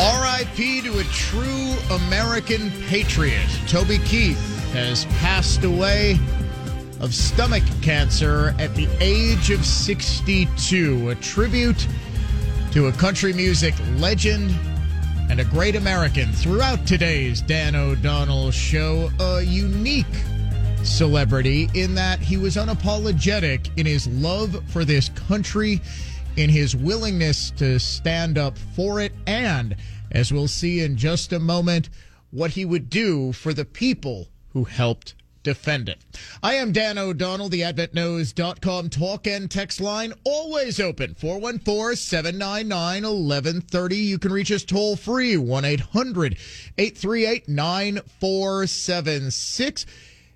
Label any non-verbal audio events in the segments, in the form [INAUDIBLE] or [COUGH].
RIP to a true American patriot. Toby Keith has passed away of stomach cancer at the age of 62. A tribute to a country music legend and a great American throughout today's Dan O'Donnell show. A unique celebrity in that he was unapologetic in his love for this country, in his willingness to stand up for it, and, as we'll see in just a moment, what he would do for the people who helped defend it. I am Dan O'Donnell, the AdventNews.com talk and text line, always open 414 799 1130. You can reach us toll free 1 800 838 9476.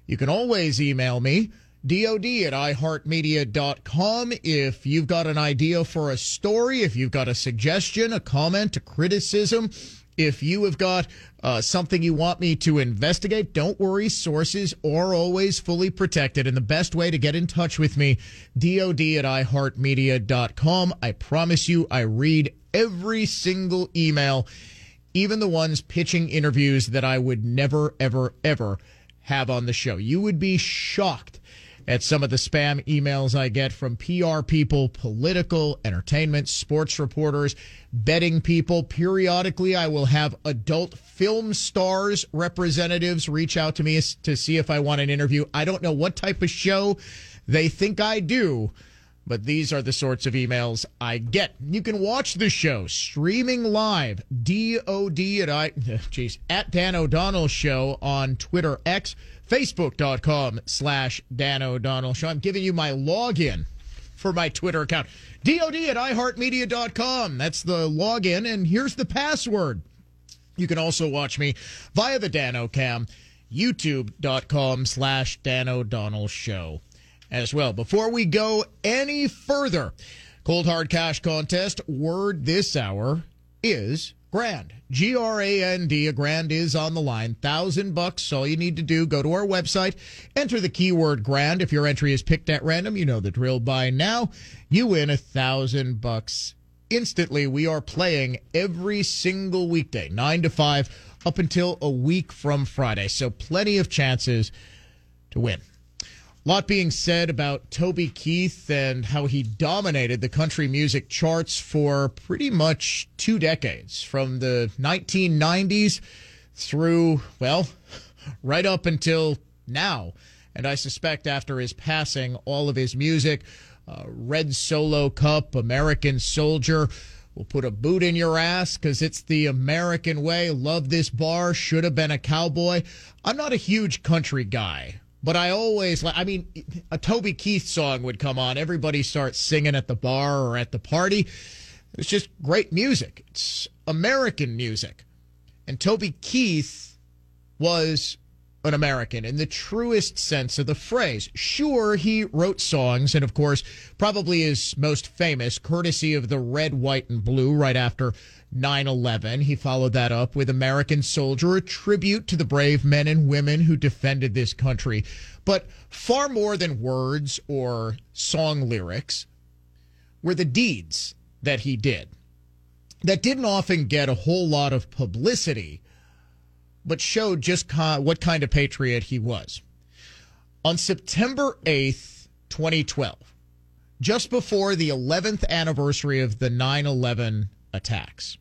You can always email me. DOD at iHeartMedia.com. If you've got an idea for a story, if you've got a suggestion, a comment, a criticism, if you have got uh, something you want me to investigate, don't worry. Sources are always fully protected. And the best way to get in touch with me, DOD at iHeartMedia.com. I promise you, I read every single email, even the ones pitching interviews that I would never, ever, ever have on the show. You would be shocked at some of the spam emails I get from PR people, political, entertainment, sports reporters, betting people. Periodically, I will have adult film stars representatives reach out to me to see if I want an interview. I don't know what type of show they think I do. But these are the sorts of emails I get. You can watch the show streaming live, DOD at I, [LAUGHS] geez, at Dan O'Donnell Show on Twitter X facebook.com slash Dan O'Donnell Show. I'm giving you my login for my Twitter account. DOD at iHeartMedia.com. That's the login, and here's the password. You can also watch me via the Dan O'Cam, youtube.com slash Dan O'Donnell Show as well. Before we go any further, Cold Hard Cash Contest word this hour is grand. G R A N D. A grand is on the line. Thousand bucks. All you need to do, go to our website, enter the keyword grand. If your entry is picked at random, you know the drill by now. You win a thousand bucks instantly. We are playing every single weekday, nine to five, up until a week from Friday. So plenty of chances to win. Lot being said about Toby Keith and how he dominated the country music charts for pretty much two decades, from the 1990s through, well, [LAUGHS] right up until now. And I suspect after his passing, all of his music, uh, Red Solo Cup, American Soldier, will put a boot in your ass because it's the American way. Love this bar, should have been a cowboy. I'm not a huge country guy. But I always, I mean, a Toby Keith song would come on. Everybody starts singing at the bar or at the party. It's just great music. It's American music. And Toby Keith was an American in the truest sense of the phrase. Sure, he wrote songs, and of course, probably his most famous, courtesy of the red, white, and blue, right after 9 11. He followed that up with American Soldier, a tribute to the brave men and women who defended this country. But far more than words or song lyrics were the deeds that he did that didn't often get a whole lot of publicity, but showed just what kind of patriot he was. On September 8th, 2012, just before the 11th anniversary of the 9 11 attacks,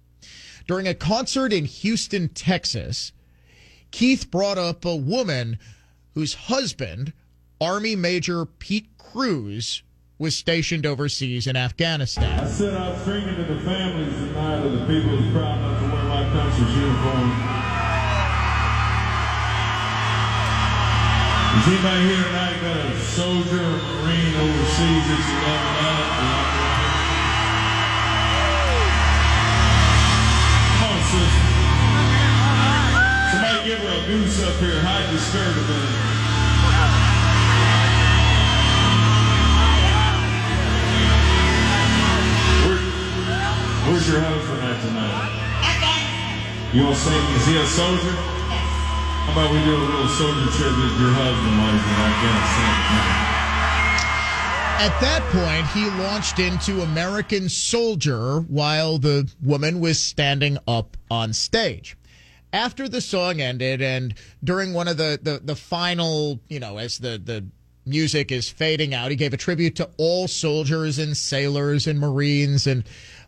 during a concert in Houston, Texas, Keith brought up a woman whose husband, Army Major Pete Cruz, was stationed overseas in Afghanistan. I set out singing to the families tonight of the people who's proud enough to wear my country's uniform. Is anybody here tonight got a soldier, Marine overseas that you love Up here hiding his skirt a minute. Where's your husband at tonight? You want to sing? Is he a soldier? How about we do a little soldier tribute to your husband like in Afghanistan? At that point, he launched into American Soldier while the woman was standing up on stage. After the song ended, and during one of the, the, the final, you know, as the, the music is fading out, he gave a tribute to all soldiers and sailors and Marines and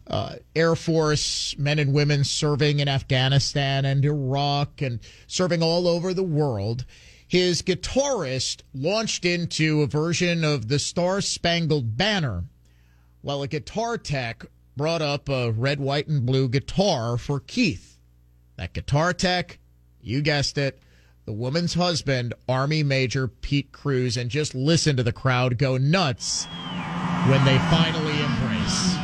uh, Air Force men and women serving in Afghanistan and Iraq and serving all over the world his guitarist launched into a version of the Star Spangled Banner, while a guitar tech brought up a red, white, and blue guitar for Keith. That guitar tech, you guessed it, the woman's husband, Army Major Pete Cruz, and just listen to the crowd go nuts when they finally embrace.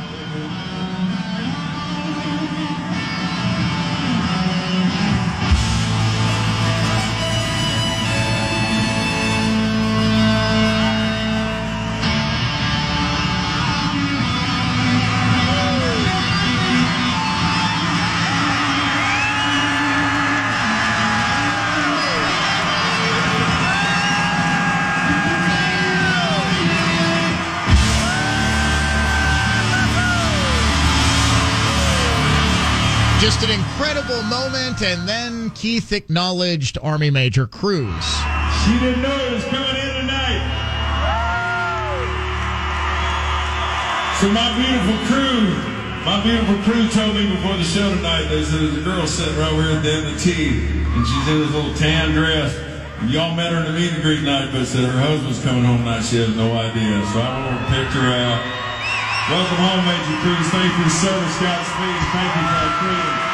Moment, and then Keith acknowledged Army Major Cruz. She didn't know it was coming in tonight. So my beautiful crew, my beautiful crew told me before the show tonight, said there's a girl sitting right over at the end of the tee, and she's in this little tan dress. Y'all met her in the meet and greet night, but said her husband's coming home tonight. She has no idea. So I over and picked her out. Welcome home, Major Cruz. Thank you for your service, Godspeed. Thank you for our.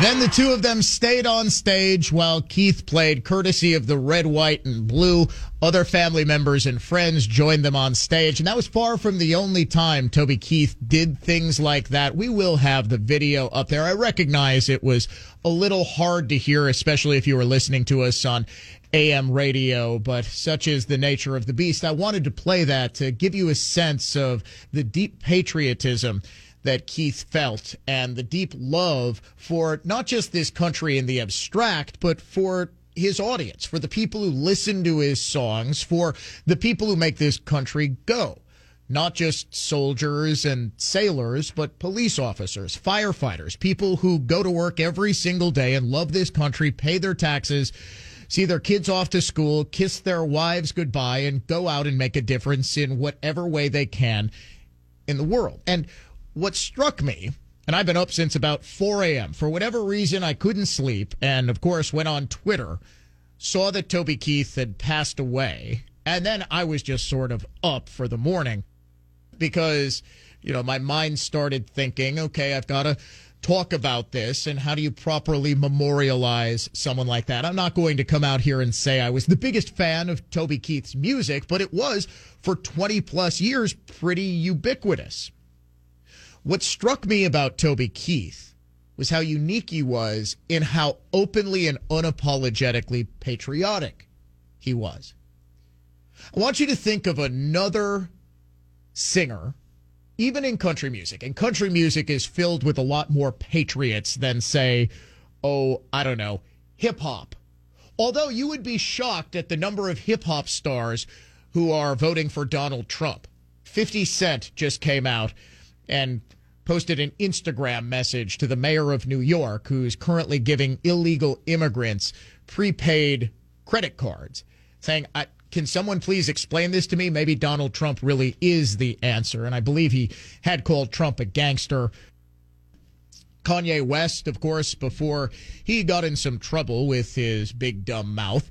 Then the two of them stayed on stage while Keith played, courtesy of the red, white, and blue. Other family members and friends joined them on stage, and that was far from the only time Toby Keith did things like that. We will have the video up there. I recognize it was a little hard to hear, especially if you were listening to us on AM radio, but such is the nature of the beast. I wanted to play that to give you a sense of the deep patriotism that Keith felt and the deep love for not just this country in the abstract, but for his audience, for the people who listen to his songs, for the people who make this country go. Not just soldiers and sailors, but police officers, firefighters, people who go to work every single day and love this country, pay their taxes, see their kids off to school, kiss their wives goodbye, and go out and make a difference in whatever way they can in the world. And what struck me, and I've been up since about 4 a.m. For whatever reason, I couldn't sleep, and of course, went on Twitter, saw that Toby Keith had passed away, and then I was just sort of up for the morning because, you know, my mind started thinking, okay, I've got to talk about this and how do you properly memorialize someone like that. I'm not going to come out here and say I was the biggest fan of Toby Keith's music, but it was for 20 plus years pretty ubiquitous. What struck me about Toby Keith was how unique he was in how openly and unapologetically patriotic he was. I want you to think of another singer even in country music, and country music is filled with a lot more patriots than, say, oh, I don't know, hip hop. Although you would be shocked at the number of hip hop stars who are voting for Donald Trump. 50 Cent just came out and posted an Instagram message to the mayor of New York, who's currently giving illegal immigrants prepaid credit cards, saying, can someone please explain this to me? Maybe Donald Trump really is the answer. And I believe he had called Trump a gangster. Kanye West, of course, before he got in some trouble with his big dumb mouth,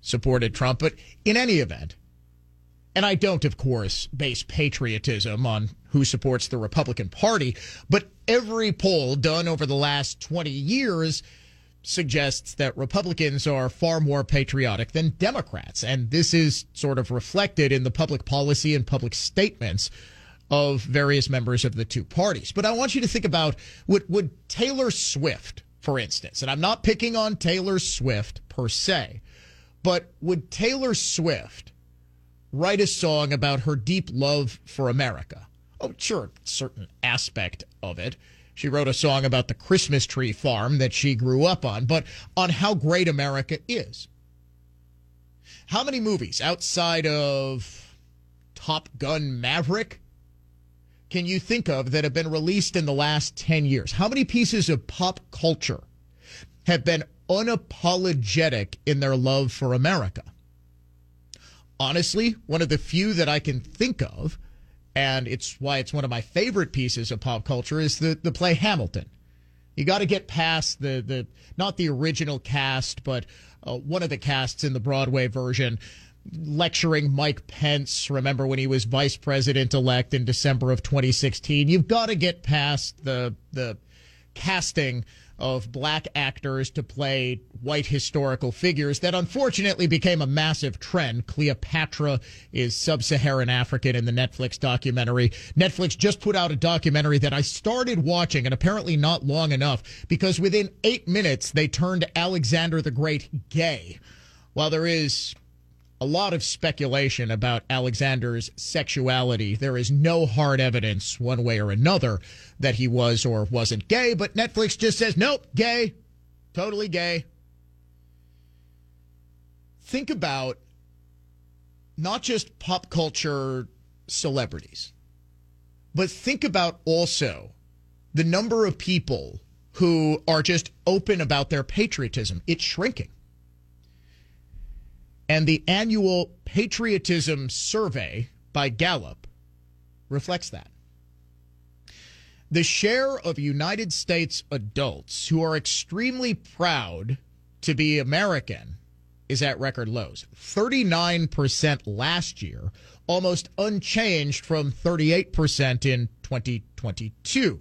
supported Trump. But in any event, and I don't, of course, base patriotism on who supports the Republican Party, but every poll done over the last 20 years suggests that Republicans are far more patriotic than Democrats. And this is sort of reflected in the public policy and public statements of various members of the two parties. But I want you to think about would, would Taylor Swift, for instance, and I'm not picking on Taylor Swift per se, but would Taylor Swift write a song about her deep love for America? Oh, sure, certain aspect of it. She wrote a song about the Christmas tree farm that she grew up on, but on how great America is. How many movies outside of Top Gun Maverick can you think of that have been released in the last 10 years? How many pieces of pop culture have been unapologetic in their love for America? Honestly, one of the few that I can think of, and it's why it's one of my favorite pieces of pop culture, is the, the play Hamilton. You got to get past the, the not the original cast, but uh, one of the casts in the Broadway version lecturing Mike Pence. Remember when he was vice president elect in December of 2016? You've got to get past the the casting of black actors to play white historical figures that unfortunately became a massive trend. Cleopatra is sub Saharan African in the Netflix documentary. Netflix just put out a documentary that I started watching and apparently not long enough because within eight minutes they turned Alexander the Great gay. While there is a lot of speculation about Alexander's sexuality. There is no hard evidence, one way or another, that he was or wasn't gay, but Netflix just says, nope, gay, totally gay. Think about not just pop culture celebrities, but think about also the number of people who are just open about their patriotism. It's shrinking. And the annual patriotism survey by Gallup reflects that. The share of United States adults who are extremely proud to be American is at record lows. 39% last year, almost unchanged from 38% in 2022.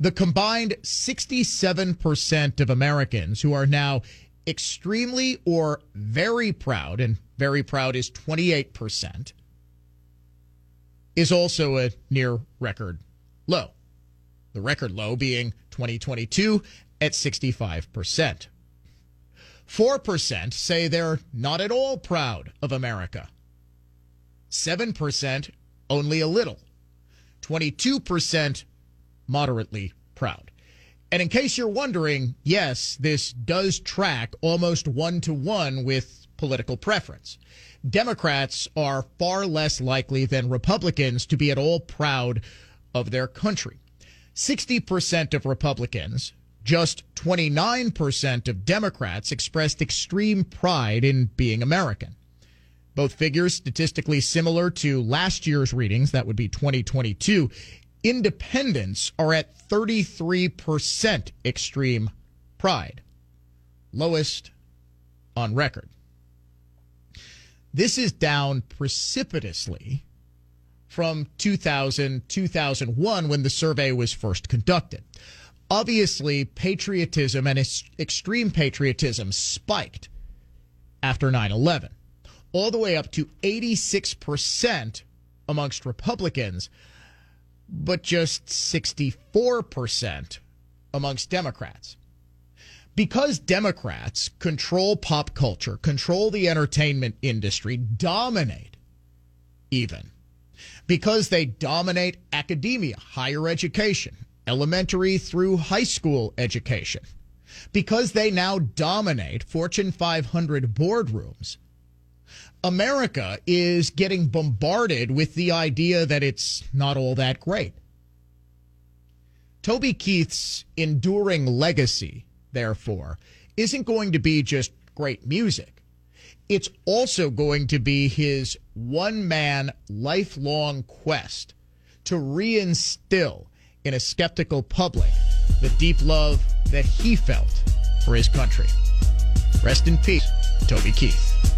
The combined 67% of Americans who are now extremely or very proud, and very proud is 28%, is also a near record low. The record low being 2022 at 65%. 4% say they're not at all proud of America. 7% only a little. 22% moderately proud. And in case you're wondering, yes, this does track almost one to one with political preference. Democrats are far less likely than Republicans to be at all proud of their country. 60% of Republicans, just 29% of Democrats expressed extreme pride in being American. Both figures statistically similar to last year's readings, that would be 2022 independents are at 33% extreme pride, lowest on record. This is down precipitously from 2000 2001 when the survey was first conducted. Obviously, patriotism and extreme patriotism spiked after 9 11, all the way up to 86% amongst Republicans but just 64% amongst Democrats. Because Democrats control pop culture, control the entertainment industry, dominate even. Because they dominate academia, higher education, elementary through high school education. Because they now dominate Fortune 500 boardrooms America is getting bombarded with the idea that it's not all that great. Toby Keith's enduring legacy, therefore, isn't going to be just great music. It's also going to be his one man lifelong quest to reinstill in a skeptical public the deep love that he felt for his country. Rest in peace, Toby Keith.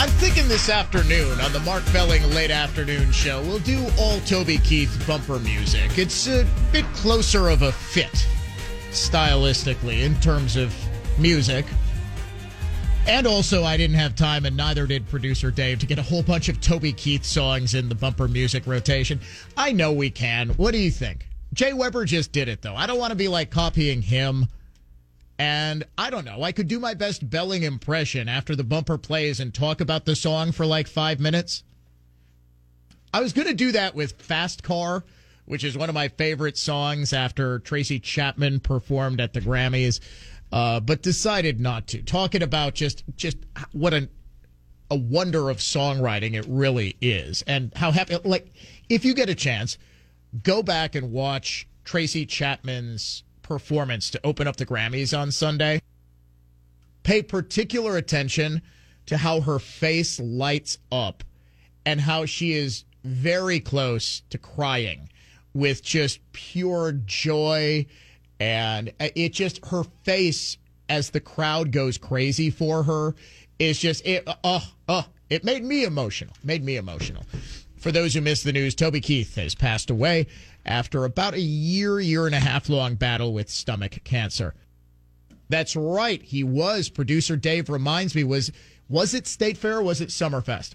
I'm thinking this afternoon on the Mark Belling late afternoon show, we'll do all Toby Keith bumper music. It's a bit closer of a fit stylistically in terms of music. And also, I didn't have time, and neither did producer Dave, to get a whole bunch of Toby Keith songs in the bumper music rotation. I know we can. What do you think? Jay Weber just did it, though. I don't want to be like copying him. And I don't know. I could do my best Belling impression after the bumper plays and talk about the song for like five minutes. I was going to do that with Fast Car, which is one of my favorite songs after Tracy Chapman performed at the Grammys, uh, but decided not to. Talking about just just what an a wonder of songwriting it really is, and how happy. Like, if you get a chance, go back and watch Tracy Chapman's performance to open up the Grammys on Sunday. Pay particular attention to how her face lights up and how she is very close to crying with just pure joy. And it just, her face as the crowd goes crazy for her is just, it, uh, uh, it made me emotional. Made me emotional. For those who missed the news, Toby Keith has passed away after about a year, year and a half long battle with stomach cancer. That's right. He was. Producer Dave reminds me was was it State Fair was it Summerfest?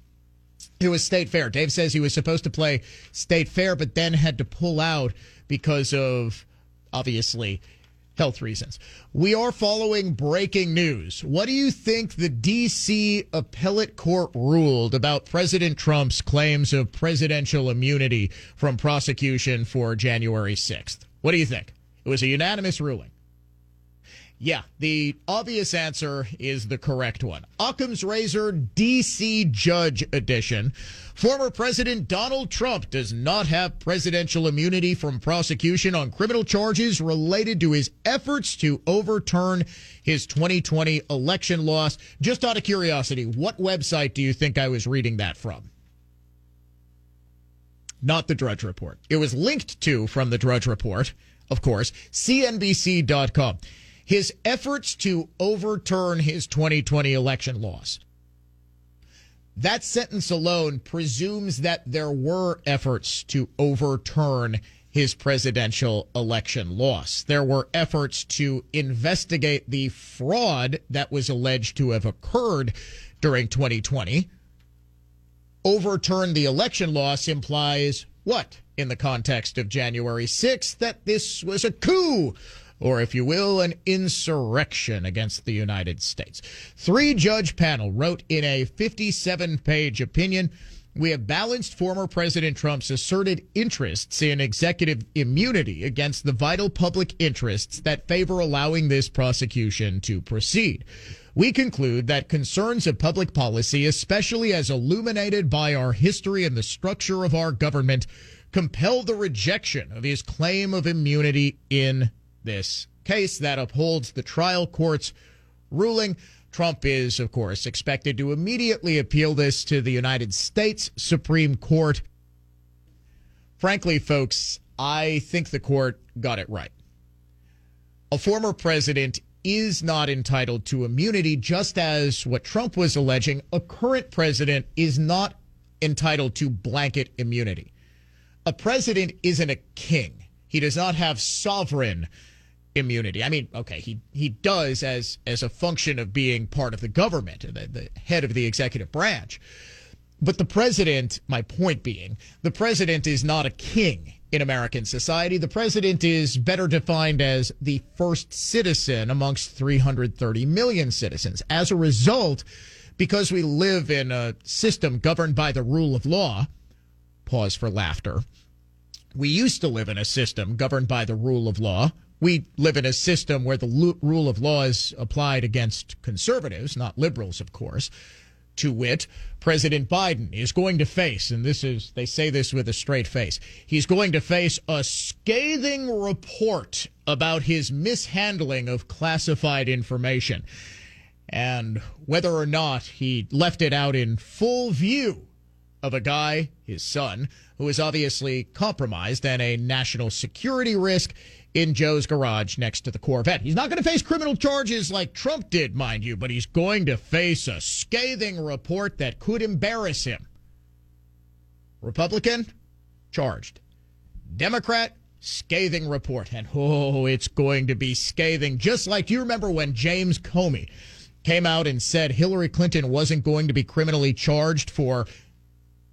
It was State Fair. Dave says he was supposed to play State Fair, but then had to pull out because of obviously health reasons. We are following breaking news. What do you think the D.C. appellate court ruled about President Trump's claims of presidential immunity from prosecution for January 6th? What do you think? It was a unanimous ruling. Yeah, the obvious answer is the correct one. Occam's Razor DC Judge Edition. Former President Donald Trump does not have presidential immunity from prosecution on criminal charges related to his efforts to overturn his 2020 election loss. Just out of curiosity, what website do you think I was reading that from? Not the Drudge Report. It was linked to from the Drudge Report, of course, CNBC.com his efforts to overturn his 2020 election loss. That sentence alone presumes that there were efforts to overturn his presidential election loss. There were efforts to investigate the fraud that was alleged to have occurred during 2020. Overturn the election loss implies what in the context of January 6th? That this was a coup or if you will, an insurrection against the United States. Three judge panel wrote in a 57 page opinion. We have balanced former President Trump's asserted interests in executive immunity against the vital public interests that favor allowing this prosecution to proceed. We conclude that concerns of public policy, especially as illuminated by our history and the structure of our government, compel the rejection of his claim of immunity in this case that upholds the trial court's ruling. Trump is, of course, expected to immediately appeal this to the United States Supreme Court. Frankly, folks, I think the court got it right. A former president is not entitled to immunity, just as what Trump was alleging, a current president is not entitled to blanket immunity. A president isn't a king, he does not have sovereign immunity. I mean, okay, he he does as as a function of being part of the government, the, the head of the executive branch. But the president, my point being, the president is not a king in American society. The president is better defined as the first citizen amongst 330 million citizens. As a result, because we live in a system governed by the rule of law, pause for laughter. We used to live in a system governed by the rule of law we live in a system where the rule of law is applied against conservatives, not liberals, of course. To wit, President Biden is going to face, and this is, they say this with a straight face, he's going to face a scathing report about his mishandling of classified information. And whether or not he left it out in full view of a guy, his son, who is obviously compromised and a national security risk in Joe's garage next to the Corvette. He's not going to face criminal charges like Trump did, mind you, but he's going to face a scathing report that could embarrass him. Republican, charged. Democrat, scathing report. And oh, it's going to be scathing. Just like you remember when James Comey came out and said Hillary Clinton wasn't going to be criminally charged for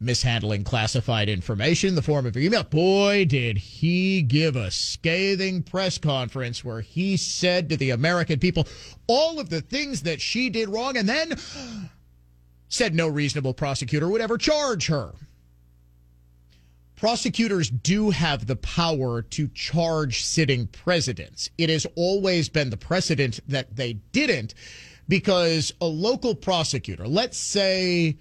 mishandling classified information in the form of email. Boy, did he give a scathing press conference where he said to the American people all of the things that she did wrong and then said no reasonable prosecutor would ever charge her. Prosecutors do have the power to charge sitting presidents. It has always been the precedent that they didn't because a local prosecutor, let's say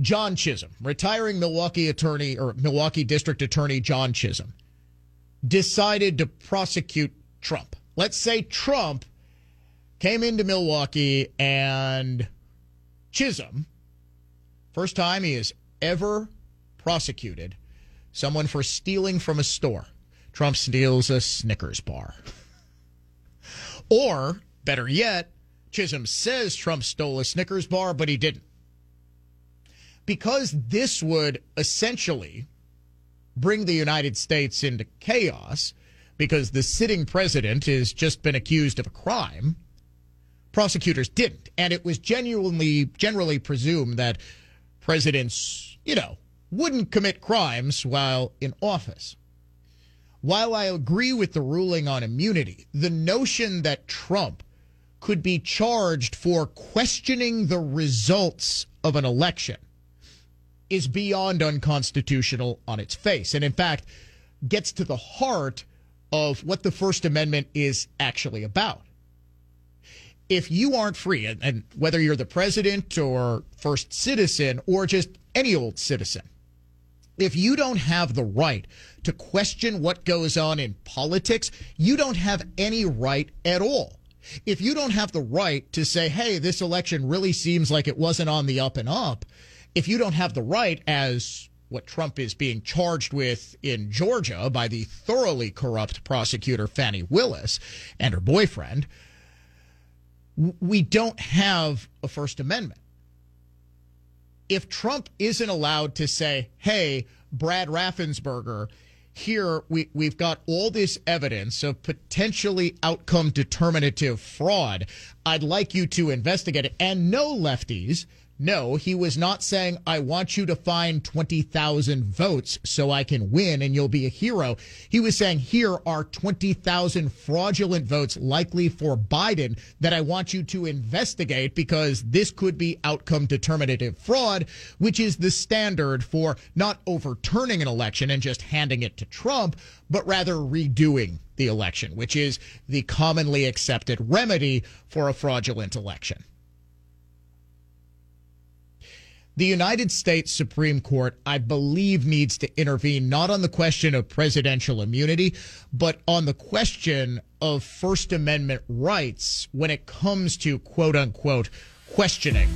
John Chisholm, retiring Milwaukee attorney or Milwaukee district attorney John Chisholm, decided to prosecute Trump. Let's say Trump came into Milwaukee and Chisholm, first time he has ever prosecuted someone for stealing from a store. Trump steals a Snickers bar. Or, better yet, Chisholm says Trump stole a Snickers bar, but he didn't. Because this would essentially bring the United States into chaos, because the sitting president has just been accused of a crime, prosecutors didn't. And it was genuinely, generally presumed that presidents, you know, wouldn't commit crimes while in office. While I agree with the ruling on immunity, the notion that Trump could be charged for questioning the results of an election is beyond unconstitutional on its face. And in fact, gets to the heart of what the First Amendment is actually about. If you aren't free, and, and whether you're the president or first citizen or just any old citizen, if you don't have the right to question what goes on in politics, you don't have any right at all if you don't have the right to say, hey, this election really seems like it wasn't on the up and up, if you don't have the right, as what Trump is being charged with in Georgia by the thoroughly corrupt prosecutor Fani Willis and her boyfriend, we don't have a First Amendment. If Trump isn't allowed to say, hey, Brad Raffensperger here we, we've got all this evidence of potentially outcome determinative fraud. I'd like you to investigate it. And no lefties no, he was not saying, I want you to find 20,000 votes so I can win and you'll be a hero. He was saying, here are 20,000 fraudulent votes likely for Biden that I want you to investigate because this could be outcome determinative fraud, which is the standard for not overturning an election and just handing it to Trump, but rather redoing the election, which is the commonly accepted remedy for a fraudulent election. The United States Supreme Court, I believe, needs to intervene not on the question of presidential immunity, but on the question of First Amendment rights when it comes to quote unquote questioning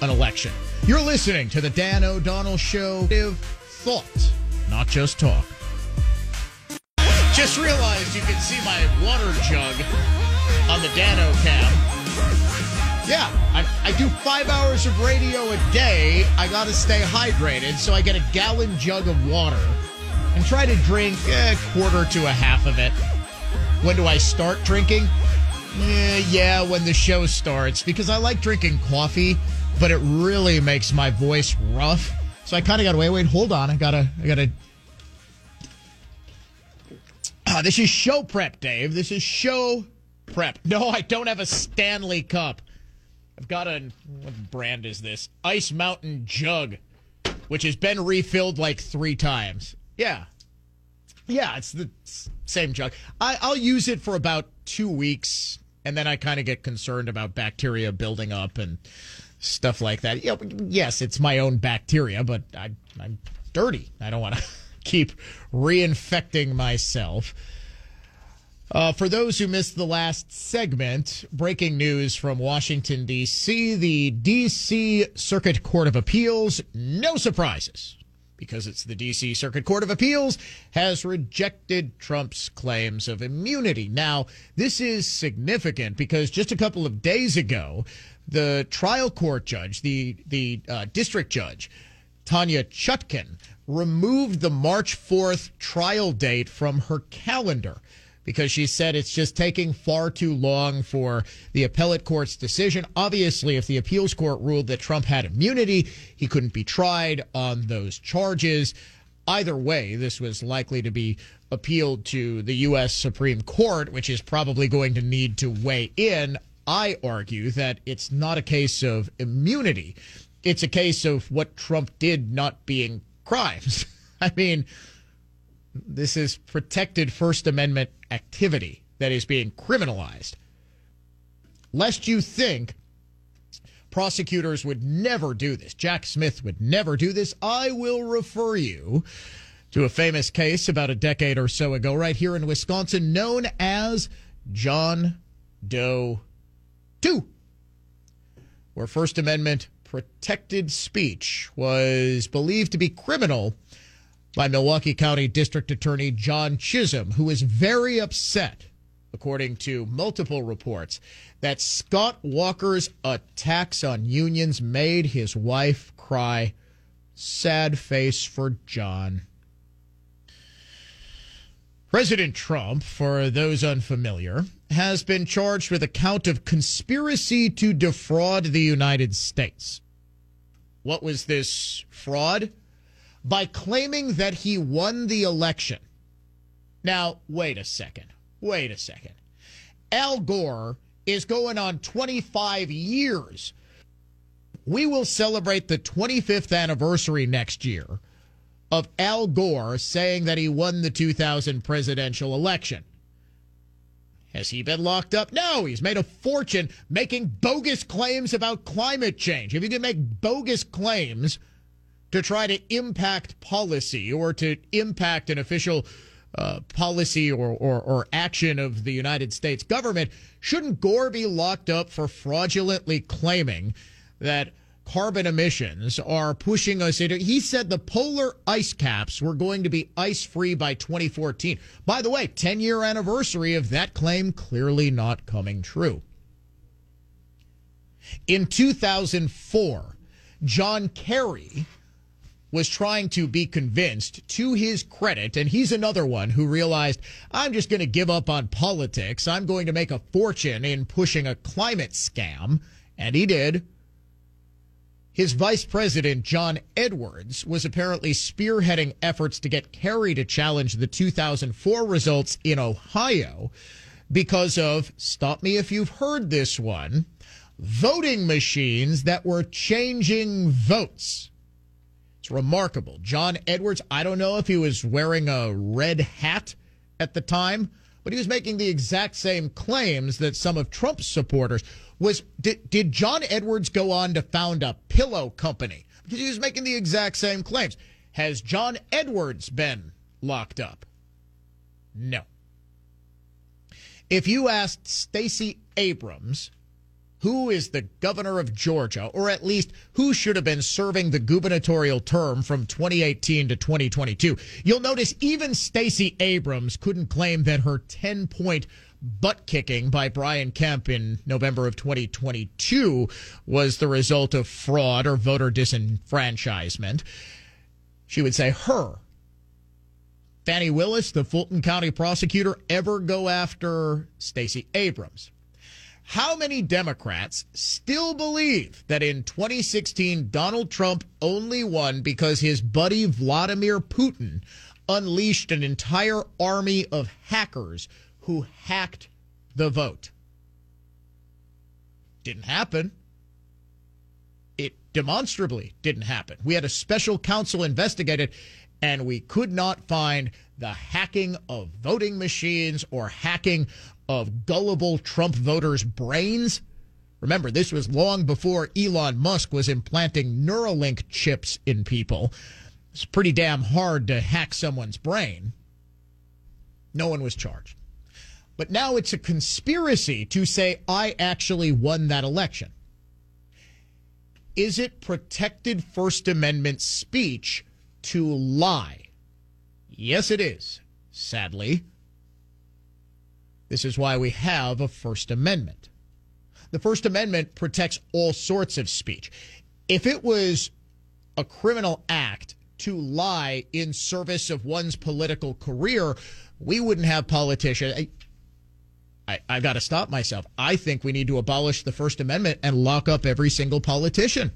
an election. You're listening to the Dan O'Donnell Show. Thought, not just talk. Just realized you can see my water jug on the Dano cam. Yeah, I, I, do five hours of radio a day. I got to stay hydrated, so I get a gallon jug of water and try to drink a quarter to a half of it. When do I start drinking? Yeah, yeah, when the show starts, because I like drinking coffee, but it really makes my voice rough. So I kind of got to wait. Wait, hold on. I gotta, I gotta. Ah, this is show prep, Dave. This is show prep. No, I don't have a Stanley Cup. I've got a what brand is this? Ice Mountain Jug, which has been refilled like three times. Yeah, yeah, it's the same jug. I, I'll use it for about two weeks, and then I kind of get concerned about bacteria building up and stuff like that. Yeah, yes, it's my own bacteria, but I, I'm dirty. I don't want to [LAUGHS] keep reinfecting myself. Uh, for those who missed the last segment, breaking news from Washington, D.C. The D.C. Circuit Court of Appeals, no surprises, because it's the D.C. Circuit Court of Appeals, has rejected Trump's claims of immunity. Now, this is significant because just a couple of days ago, the trial court judge, the, the uh, district judge, Tanya Chutkan, removed the March 4th trial date from her calendar because she said it's just taking far too long for the appellate court's decision. Obviously, if the appeals court ruled that Trump had immunity, he couldn't be tried on those charges. Either way, this was likely to be appealed to the U.S. Supreme Court, which is probably going to need to weigh in. I argue that it's not a case of immunity. It's a case of what Trump did not being crimes. [LAUGHS] I mean, this is protected First Amendment activity that is being criminalized. Lest you think prosecutors would never do this, Jack Smith would never do this, I will refer you to a famous case about a decade or so ago, right here in Wisconsin, known as John Doe 2, where First Amendment protected speech was believed to be criminal by Milwaukee County District Attorney John Chisholm, who is very upset, according to multiple reports, that Scott Walker's attacks on unions made his wife cry. Sad face for John. President Trump, for those unfamiliar, has been charged with a count of conspiracy to defraud the United States. What was this fraud? By claiming that he won the election. Now, wait a second. Wait a second. Al Gore is going on 25 years. We will celebrate the 25th anniversary next year of Al Gore saying that he won the 2000 presidential election. Has he been locked up? No, he's made a fortune making bogus claims about climate change. If you can make bogus claims, to try to impact policy or to impact an official uh, policy or, or, or action of the United States government, shouldn't Gore be locked up for fraudulently claiming that carbon emissions are pushing us into. He said the polar ice caps were going to be ice free by 2014. By the way, 10 year anniversary of that claim clearly not coming true. In 2004, John Kerry was trying to be convinced to his credit, and he's another one who realized, I'm just going to give up on politics. I'm going to make a fortune in pushing a climate scam. And he did. His vice president, John Edwards, was apparently spearheading efforts to get Kerry to challenge the 2004 results in Ohio because of, stop me if you've heard this one, voting machines that were changing votes. It's remarkable. John Edwards, I don't know if he was wearing a red hat at the time, but he was making the exact same claims that some of Trump's supporters was did, did John Edwards go on to found a pillow company? Because he was making the exact same claims. Has John Edwards been locked up? No. If you asked Stacey Abrams who is the governor of Georgia, or at least who should have been serving the gubernatorial term from 2018 to 2022. You'll notice even Stacey Abrams couldn't claim that her 10 point butt kicking by Brian Kemp in November of 2022 was the result of fraud or voter disenfranchisement. She would say her. Fani Willis, the Fulton County prosecutor, ever go after Stacey Abrams? How many Democrats still believe that in 2016 Donald Trump only won because his buddy Vladimir Putin unleashed an entire army of hackers who hacked the vote? Didn't happen. It demonstrably didn't happen. We had a special counsel investigate it, and we could not find the hacking of voting machines or hacking of gullible Trump voters' brains. Remember, this was long before Elon Musk was implanting Neuralink chips in people. It's pretty damn hard to hack someone's brain. No one was charged. But now it's a conspiracy to say I actually won that election. Is it protected First Amendment speech to lie? Yes, it is, sadly. This is why we have a First Amendment. The First Amendment protects all sorts of speech. If it was a criminal act to lie in service of one's political career, we wouldn't have politicians. I, I, I've got to stop myself. I think we need to abolish the First Amendment and lock up every single politician.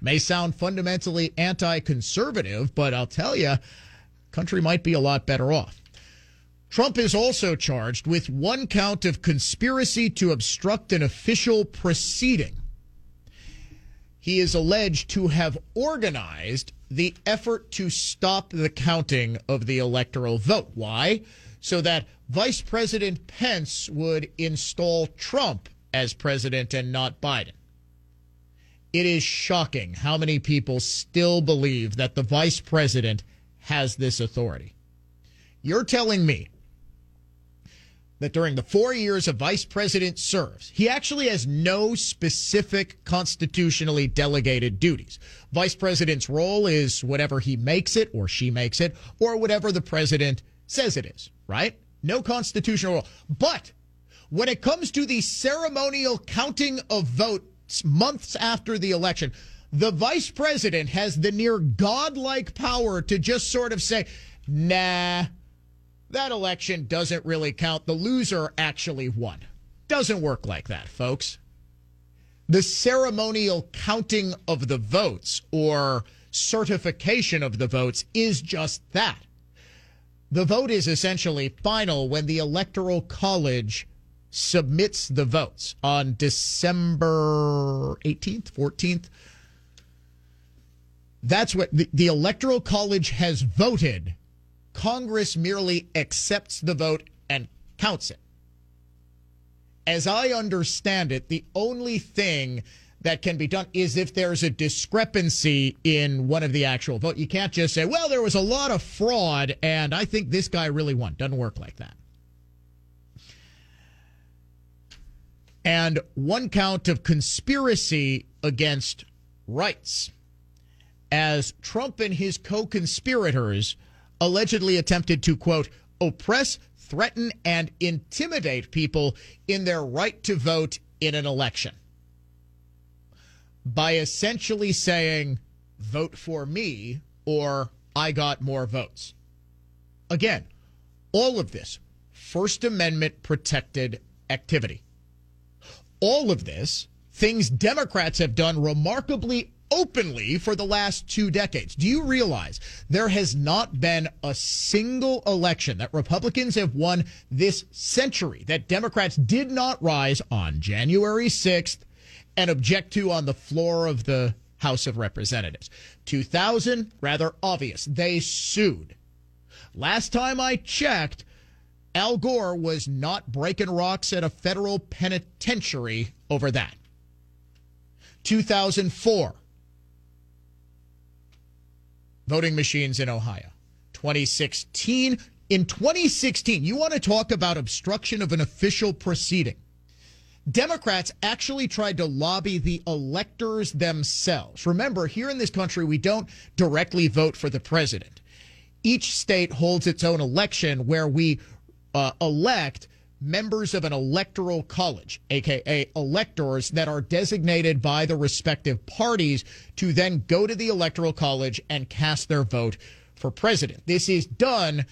May sound fundamentally anti conservative, but I'll tell you, country might be a lot better off. Trump is also charged with one count of conspiracy to obstruct an official proceeding. He is alleged to have organized the effort to stop the counting of the electoral vote. Why? So that Vice President Pence would install Trump as president and not Biden. It is shocking how many people still believe that the vice president has this authority. You're telling me that during the four years a vice president serves, he actually has no specific constitutionally delegated duties. Vice president's role is whatever he makes it or she makes it or whatever the president says it is, right? No constitutional role. But when it comes to the ceremonial counting of votes months after the election, the vice president has the near godlike power to just sort of say, nah, that election doesn't really count. The loser actually won. Doesn't work like that, folks. The ceremonial counting of the votes or certification of the votes is just that. The vote is essentially final when the Electoral College submits the votes on December 18th, 14th. That's what the, the Electoral College has voted. Congress merely accepts the vote and counts it. As I understand it, the only thing that can be done is if there's a discrepancy in one of the actual vote. You can't just say, well, there was a lot of fraud and I think this guy really won. Doesn't work like that. and one count of conspiracy against rights, as Trump and his co conspirators allegedly attempted to, quote, oppress, threaten, and intimidate people in their right to vote in an election by essentially saying, vote for me or I got more votes. Again, all of this First Amendment protected activity all of this, things Democrats have done remarkably openly for the last two decades. Do you realize there has not been a single election that Republicans have won this century that Democrats did not rise on January 6th and object to on the floor of the House of Representatives? 2000, rather obvious. They sued. Last time I checked, Al Gore was not breaking rocks at a federal penitentiary over that. 2004, voting machines in Ohio. 2016, in 2016, you want to talk about obstruction of an official proceeding. Democrats actually tried to lobby the electors themselves. Remember, here in this country, we don't directly vote for the president. Each state holds its own election where we uh, elect members of an electoral college, aka electors that are designated by the respective parties to then go to the electoral college and cast their vote for president. This is done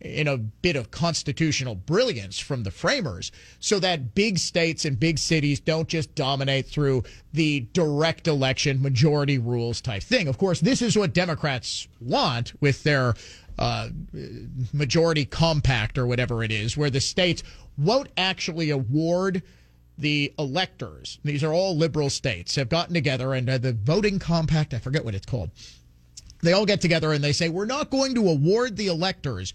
in a bit of constitutional brilliance from the framers so that big states and big cities don't just dominate through the direct election majority rules type thing. Of course, this is what Democrats want with their uh, majority compact or whatever it is, where the states won't actually award the electors. These are all liberal states have gotten together and uh, the voting compact, I forget what it's called. They all get together and they say, we're not going to award the electors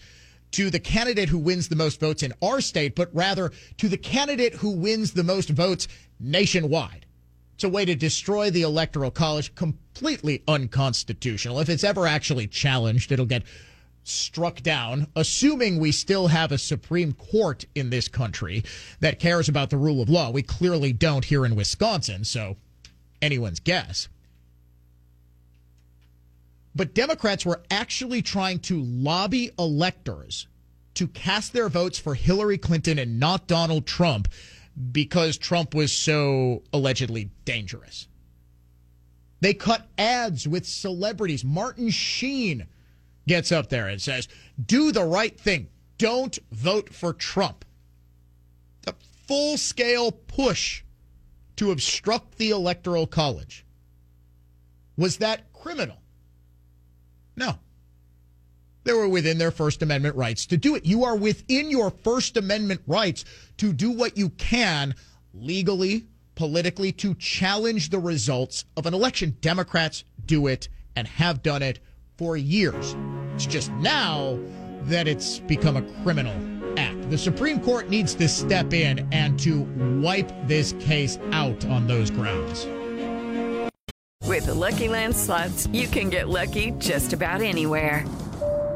to the candidate who wins the most votes in our state, but rather to the candidate who wins the most votes nationwide. It's a way to destroy the electoral college, completely unconstitutional. If it's ever actually challenged, it'll get struck down, assuming we still have a Supreme Court in this country that cares about the rule of law. We clearly don't here in Wisconsin, so anyone's guess. But Democrats were actually trying to lobby electors to cast their votes for Hillary Clinton and not Donald Trump because Trump was so allegedly dangerous. They cut ads with celebrities. Martin Sheen gets up there and says, Do the right thing. Don't vote for Trump. The full scale push to obstruct the Electoral College. Was that criminal? No. They were within their First Amendment rights to do it. You are within your First Amendment rights to do what you can legally, politically, to challenge the results of an election. Democrats do it and have done it for years. It's just now that it's become a criminal act. The Supreme Court needs to step in and to wipe this case out on those grounds. With the Lucky Land slots, you can get lucky just about anywhere.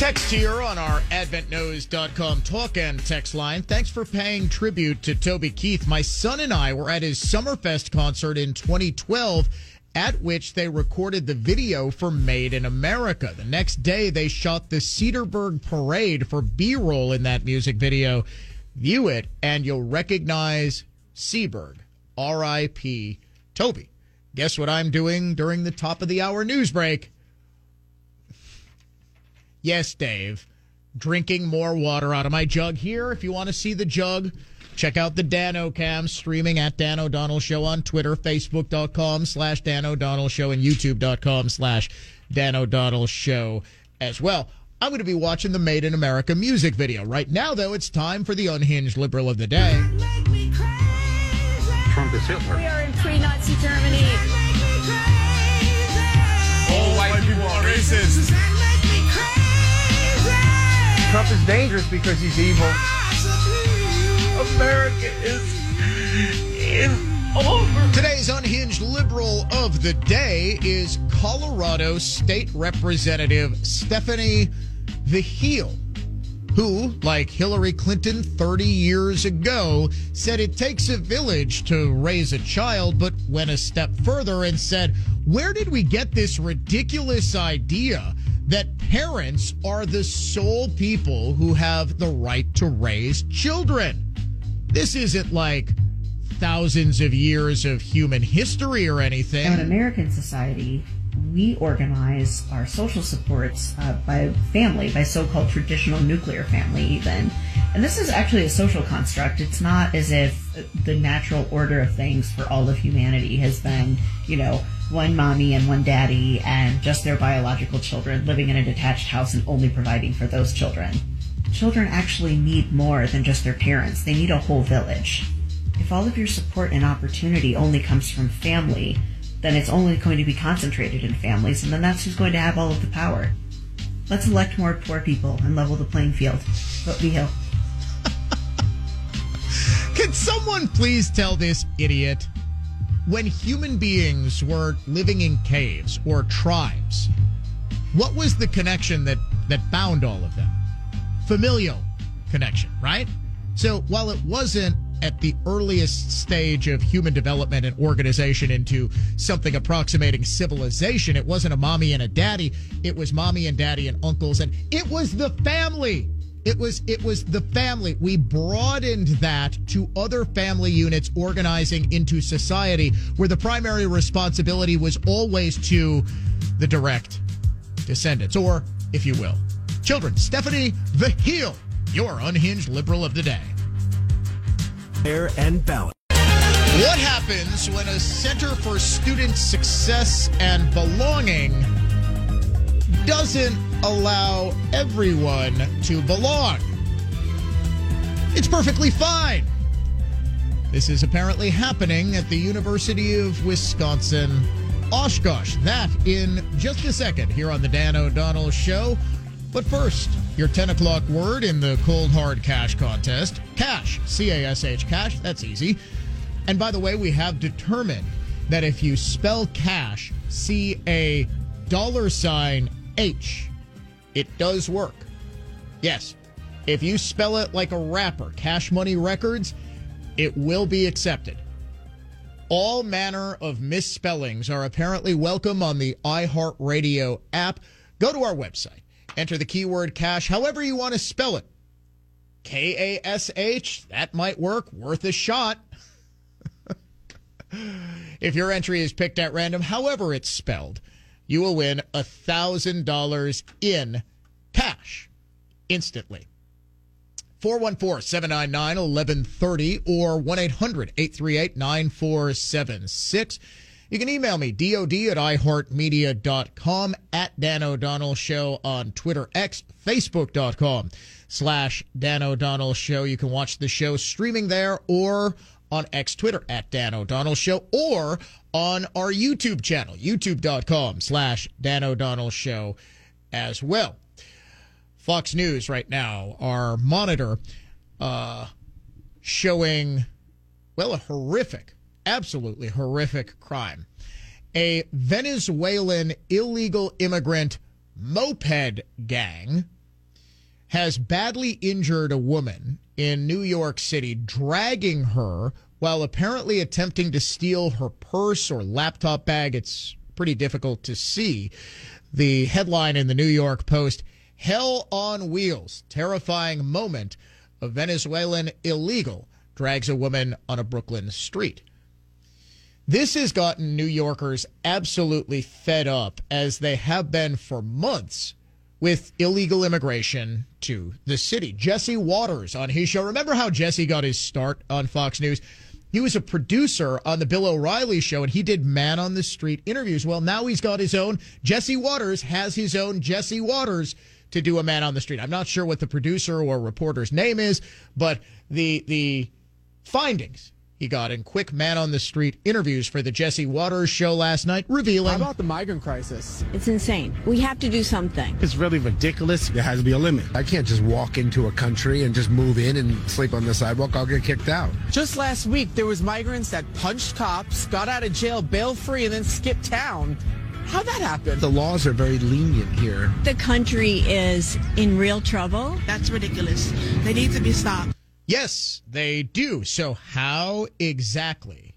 Text here on our AdventNews.com talk and text line. Thanks for paying tribute to Toby Keith. My son and I were at his Summerfest concert in 2012, at which they recorded the video for Made in America. The next day, they shot the Cedarburg Parade for B roll in that music video. View it, and you'll recognize Cedarburg. R.I.P. Toby. Guess what I'm doing during the top of the hour news break? Yes, Dave. Drinking more water out of my jug here. If you want to see the jug, check out the Dan O'Cam streaming at Dan O'Donnell Show on Twitter, Facebook.com slash Dan O'Donnell Show, and YouTube.com slash Dan O'Donnell Show as well. I'm going to be watching the Made in America music video. Right now, though, it's time for the unhinged liberal of the day. Trump is Hitler. We are in pre-Nazi Germany. All white people are racist. Trump is dangerous because he's evil. America is in over. Today's unhinged liberal of the day is Colorado State Representative Stephanie Vigil, who, like Hillary Clinton 30 years ago, said it takes a village to raise a child, but went a step further and said, Where did we get this ridiculous idea that parents are the sole people who have the right to raise children? This isn't like thousands of years of human history or anything. In American society, we organize our social supports uh, by family, by so called traditional nuclear family, even. And this is actually a social construct. It's not as if the natural order of things for all of humanity has been, you know, one mommy and one daddy and just their biological children living in a detached house and only providing for those children. Children actually need more than just their parents, they need a whole village. If all of your support and opportunity only comes from family, then it's only going to be concentrated in families, and then that's who's going to have all of the power. Let's elect more poor people and level the playing field. Vote Vigil. [LAUGHS] Can someone please tell this idiot when human beings were living in caves or tribes, what was the connection that, that bound all of them? Familial connection, right? So while it wasn't at the earliest stage of human development and organization into something approximating civilization, it wasn't a mommy and a daddy. It was mommy and daddy and uncles, and it was the family. It was it was the family. We broadened that to other family units organizing into society where the primary responsibility was always to the direct descendants, or if you will, children. Stephanie the Heel, your unhinged liberal of the day. Air and balance. What happens when a Center for Student Success and Belonging doesn't allow everyone to belong? It's perfectly fine. This is apparently happening at the University of Wisconsin Oshkosh. That in just a second here on the Dan O'Donnell Show. But first, your 10 o'clock word in the Cold Hard Cash contest. Cash, C A S H, cash, that's easy. And by the way, we have determined that if you spell cash, C A dollar sign H, it does work. Yes, if you spell it like a rapper, Cash Money Records, it will be accepted. All manner of misspellings are apparently welcome on the iHeartRadio app. Go to our website, enter the keyword cash, however you want to spell it. K A S H, that might work, worth a shot. [LAUGHS] if your entry is picked at random, however it's spelled, you will win $1,000 in cash instantly. 414 799 1130 or 1 800 838 9476. You can email me, dod at iheartmedia.com, at Dan O'Donnell Show on Twitter, X, Facebook.com slash Dan O'Donnell Show. You can watch the show streaming there or on X Twitter at Dan O'Donnell Show or on our YouTube channel, youtube.com slash Dan O'Donnell Show as well. Fox News right now, our monitor, uh, showing, well, a horrific, absolutely horrific crime. A Venezuelan illegal immigrant moped gang has badly injured a woman in New York City, dragging her while apparently attempting to steal her purse or laptop bag. It's pretty difficult to see. The headline in the New York Post Hell on wheels. Terrifying moment. A Venezuelan illegal drags a woman on a Brooklyn street. This has gotten New Yorkers absolutely fed up, as they have been for months, with illegal immigration to the city. Jesse Watters on his show. Remember how Jesse got his start on Fox News? He was a producer on the Bill O'Reilly show and he did man on the street interviews. Well, now he's got his own. Jesse Watters has his own Jesse Watters to do a man on the street. I'm not sure what the producer or reporter's name is, but the the findings he got in quick man on the street interviews for the Jesse Watters show last night, revealing How about the migrant crisis? It's insane. We have to do something. It's really ridiculous. There has to be a limit. I can't just walk into a country and just move in and sleep on the sidewalk. I'll get kicked out. Just last week, there was migrants that punched cops, got out of jail bail free, and then skipped town. How'd that happen? The laws are very lenient here. The country is in real trouble. That's ridiculous. They need to be stopped. Yes, they do. So, how exactly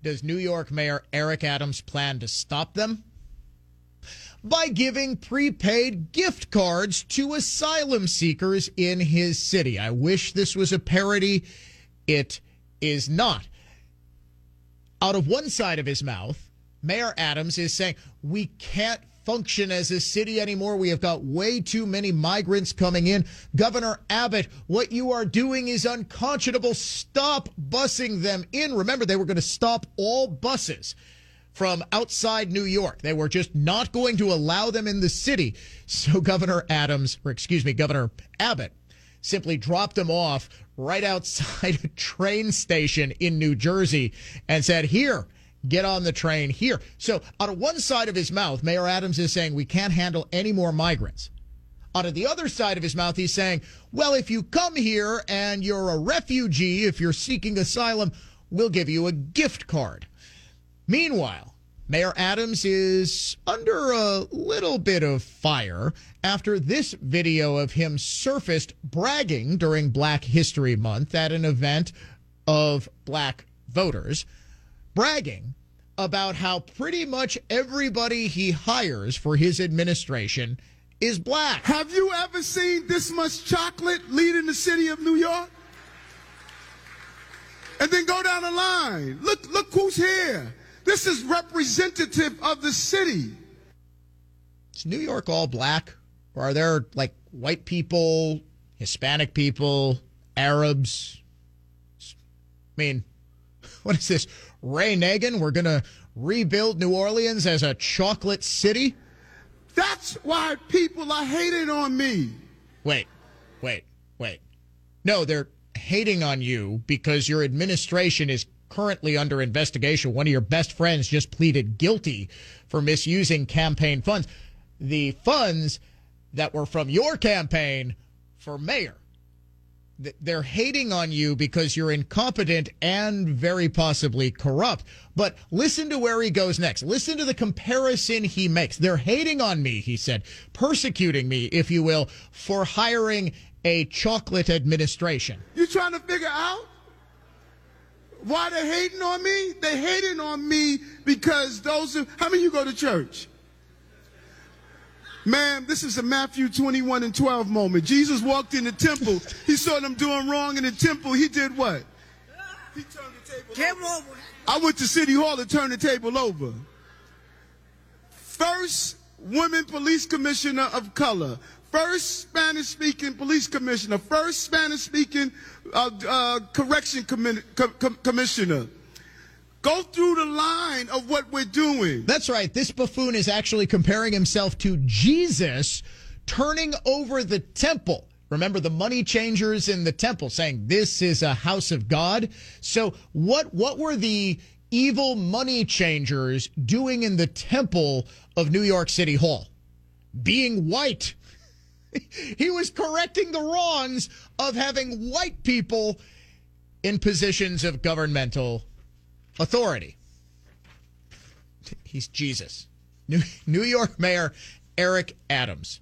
does New York Mayor Eric Adams plan to stop them? By giving prepaid gift cards to asylum seekers in his city. I wish this was a parody. It is not. Out of one side of his mouth, Mayor Adams is saying, we can't function as a city anymore. We have got way too many migrants coming in. Governor Abbott, what you are doing is unconscionable. Stop busing them in. Remember, they were going to stop all buses from outside New York. They were just not going to allow them in the city. So [LAUGHS] Governor Adams, or excuse me, Governor Abbott, simply dropped them off right outside a train station in New Jersey and said, Here, get on the train here. So, out of one side of his mouth, Mayor Adams is saying we can't handle any more migrants. Out of the other side of his mouth, he's saying, well, if you come here and you're a refugee, if you're seeking asylum, we'll give you a gift card. Meanwhile, Mayor Adams is under a little bit of fire after this video of him surfaced bragging during Black History Month at an event of black voters bragging about how pretty much everybody he hires for his administration is black. Have you ever seen this much chocolate leading the city of New York? And then go down the line. Look, look who's here. This is representative of the city. Is New York all black? Or are there like white people, Hispanic people, Arabs? I mean, [LAUGHS] what is this? Ray Nagin, we're going to rebuild New Orleans as a chocolate city? That's why people are hating on me. Wait, wait, wait. No, they're hating on you because your administration is currently under investigation. One of your best friends just pleaded guilty for misusing campaign funds. The funds that were from your campaign for mayor. Th- They're hating on you because you're incompetent and very possibly corrupt. But listen to where he goes next. Listen to the comparison he makes. They're hating on me, he said, persecuting me, if you will, for hiring a chocolate administration. You trying to figure out why they're hating on me? They're hating on me because those are, how many of you go to church? Man, this is a Matthew 21 and 12 moment. Jesus walked in the temple. He saw them doing wrong in the temple. He did what? He turned the table Came over. I went to City Hall to turn the table over. First women police commissioner of color. First Spanish speaking police commissioner. First Spanish speaking uh, uh, correction commi- co- co- commissioner. Go through the line of what we're doing. That's right. This buffoon is actually comparing himself to Jesus turning over the temple. Remember the money changers in the temple saying this is a house of God. So what what were the evil money changers doing in the temple of New York City Hall? Being white. [LAUGHS] he was correcting the wrongs of having white people in positions of governmental authority. He's Jesus. New, New York Mayor Eric Adams.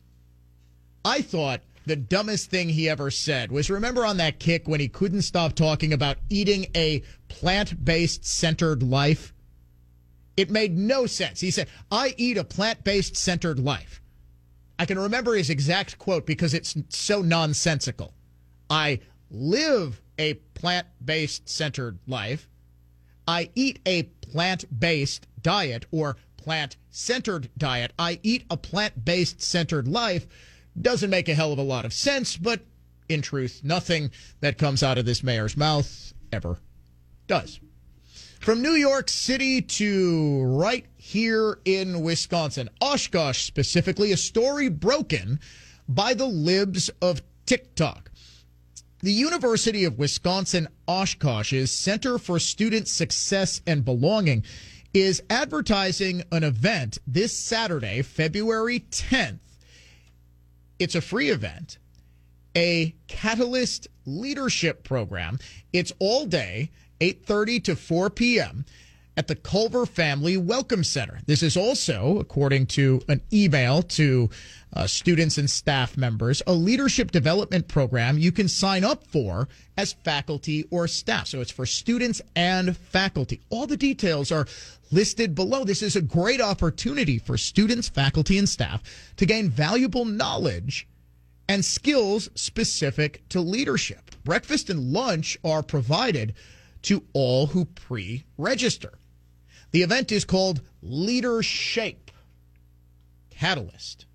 I thought the dumbest thing he ever said was remember on that kick when he couldn't stop talking about eating a plant based centered life? It made no sense. He said, I eat a plant based centered life. I can remember his exact quote because it's so nonsensical. I live a plant based centered life. I eat a plant based diet or plant centered diet. I eat a plant based centered life doesn't make a hell of a lot of sense, but in truth, nothing that comes out of this mayor's mouth ever does. From New York City to right here in Wisconsin, Oshkosh specifically, a story broken by the libs of TikTok. The University of Wisconsin Oshkosh's Center for Student Success and Belonging is advertising an event this Saturday, February 10th. It's a free event, a Catalyst leadership program. It's all day, 8:30 to 4 p.m. at the Culver Family Welcome Center. This is also, according to an email to uh, students and staff members, a leadership development program you can sign up for as faculty or staff. So it's for students and faculty. All the details are listed below. This is a great opportunity for students, faculty, and staff to gain valuable knowledge and skills specific to leadership. Breakfast and lunch are provided to all who pre register. The event is called LeaderShape Catalyst.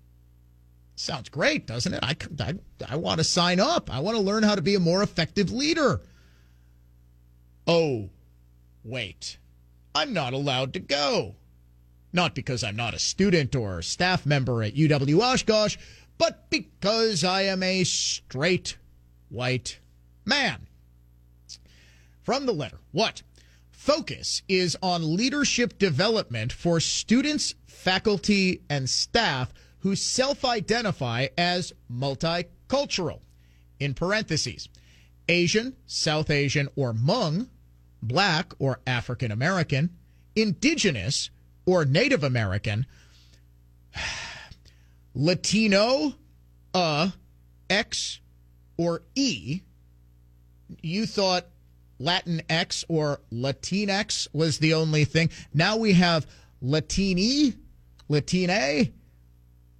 Sounds great, doesn't it? I, I, I want to sign up. I want to learn how to be a more effective leader. Oh, wait. I'm not allowed to go. Not because I'm not a student or staff member at UW Oshkosh, but because I am a straight white man. From the letter, what? Focus is on leadership development for students, faculty, and staff who self identify as multicultural. In parentheses, Asian, South Asian, or Hmong, Black or African American, Indigenous or Native American, [SIGHS] Latino, uh, X, or E. You thought Latin X or Latinx was the only thing. Now we have Latini, Latine,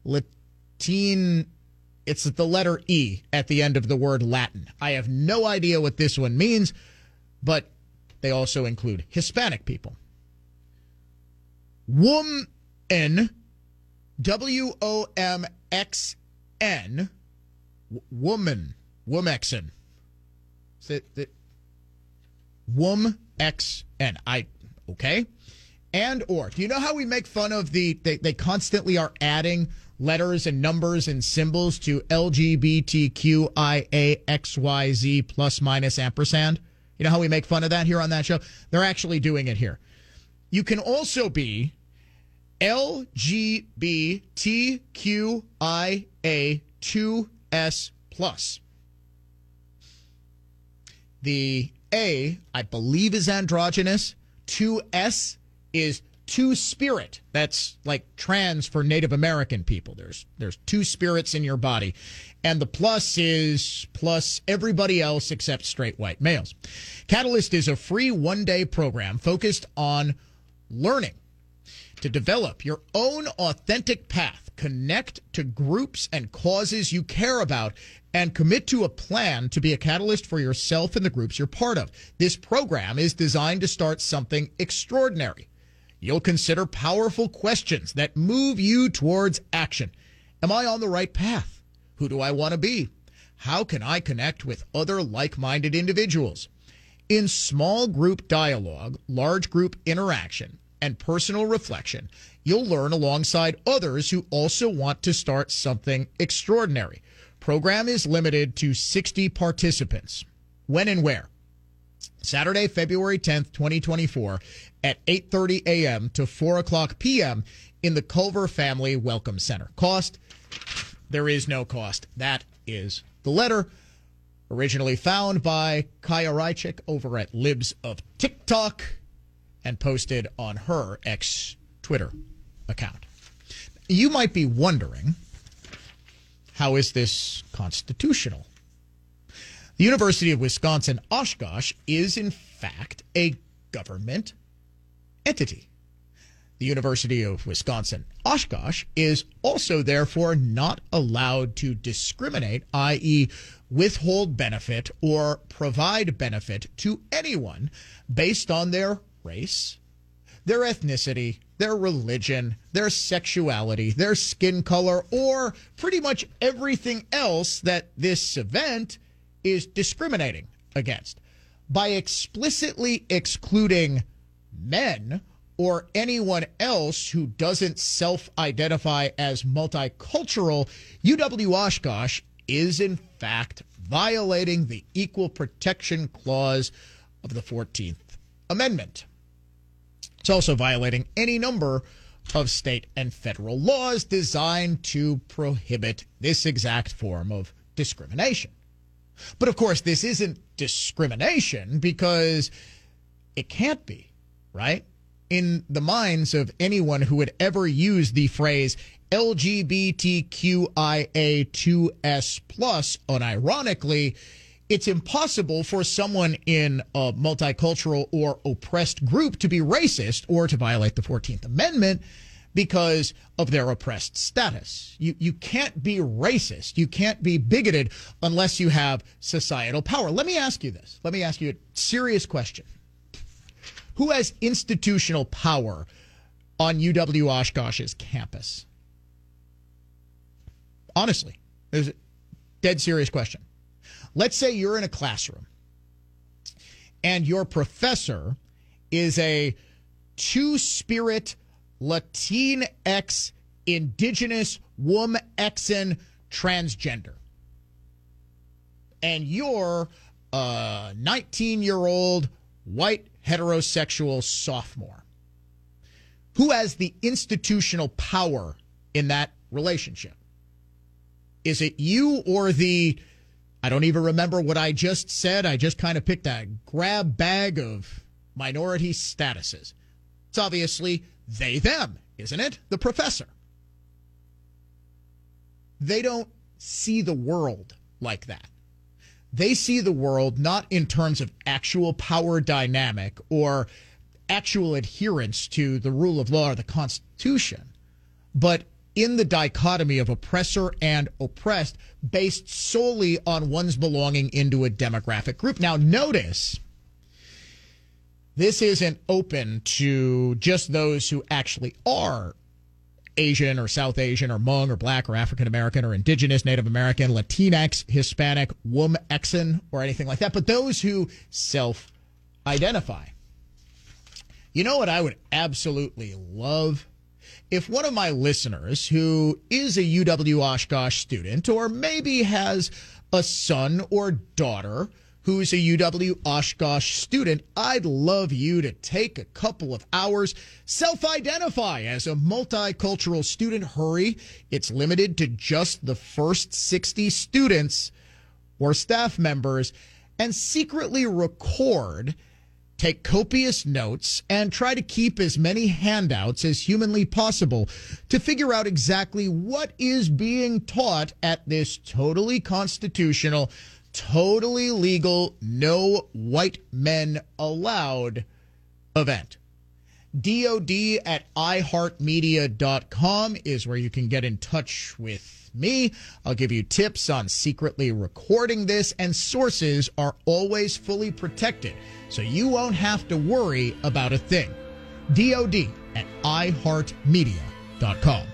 Latin. It's the letter E at the end of the word Latin. I have no idea what this one means, but they also include Hispanic people. Woman, W O M X N, woman, womexen. Wom X N. I okay. And or do you know how we make fun of the they, they constantly are adding letters and numbers and symbols to LGBTQIAXYZ plus minus ampersand. You know how we make fun of that here on that show? They're actually doing it here. You can also be LGBTQIA2S plus. The A, I believe, is androgynous. 2S is two spirit. That's like trans for Native American people. There's there's two spirits in your body. And the plus is plus everybody else except straight white males. Catalyst is a free one-day program focused on learning to develop your own authentic path, connect to groups and causes you care about, and commit to a plan to be a catalyst for yourself and the groups you're part of. This program is designed to start something extraordinary. You'll consider powerful questions that move you towards action. Am I on the right path? Who do I want to be? How can I connect with other like minded individuals? In small group dialogue, large group interaction, and personal reflection, you'll learn alongside others who also want to start something extraordinary. Program is limited to 60 participants. When and where? Saturday, February 10th, 2024 at 8.30 a.m. to 4 o'clock p.m. in the Culver Family Welcome Center. Cost? There is no cost. That is the letter. Originally found by Chaya Raichik over at Libs of TikTok and posted on her ex Twitter account. You might be wondering how is this constitutional? The University of Wisconsin Oshkosh is, in fact, a government entity. The University of Wisconsin Oshkosh is also, therefore, not allowed to discriminate, i.e., withhold benefit or provide benefit to anyone based on their race, their ethnicity, their religion, their sexuality, their skin color, or pretty much everything else that this event is discriminating against. By explicitly excluding men or anyone else who doesn't self identify as multicultural, UW Oshkosh is in fact violating the Equal Protection Clause of the 14th Amendment. It's also violating any number of state and federal laws designed to prohibit this exact form of discrimination. But of course, this isn't discrimination because it can't be, right? In the minds of anyone who would ever use the phrase LGBTQIA2S plus unironically, it's impossible for someone in a multicultural or oppressed group to be racist or to violate the 14th Amendment because of their oppressed status. You, you can't be racist. You can't be bigoted unless you have societal power. Let me ask you this. Let me ask you a serious question. Who has institutional power on UW Oshkosh's campus? Honestly, there's a dead serious question. Let's say you're in a classroom and your professor is a two spirit Latinx indigenous woman Xen transgender. And you're a 19 year old white heterosexual sophomore. Who has the institutional power in that relationship? Is it you or the I don't even remember what I just said. I just kind of picked a grab bag of minority statuses. It's obviously they, them, isn't it? The professor. They don't see the world like that. They see the world not in terms of actual power dynamic or actual adherence to the rule of law or the Constitution, but in the dichotomy of oppressor and oppressed based solely on one's belonging into a demographic group. Now, notice this isn't open to just those who actually are Asian or South Asian or Hmong or Black or African American or Indigenous, Native American, Latinx, Hispanic, Wom-Exen, or anything like that, but those who self identify. You know what I would absolutely love? if one of my listeners who is a UW Oshkosh student or maybe has a son or daughter who's a UW Oshkosh student, I'd love you to take a couple of hours, self identify as a multicultural student. Hurry. It's limited to just the first 60 students or staff members and secretly record take copious notes, and try to keep as many handouts as humanly possible to figure out exactly what is being taught at this totally constitutional, totally legal, no white men allowed event. DOD at iHeartMedia.com is where you can get in touch with me. I'll give you tips on secretly recording this, and sources are always fully protected, so you won't have to worry about a thing. DOD at iHeartMedia.com.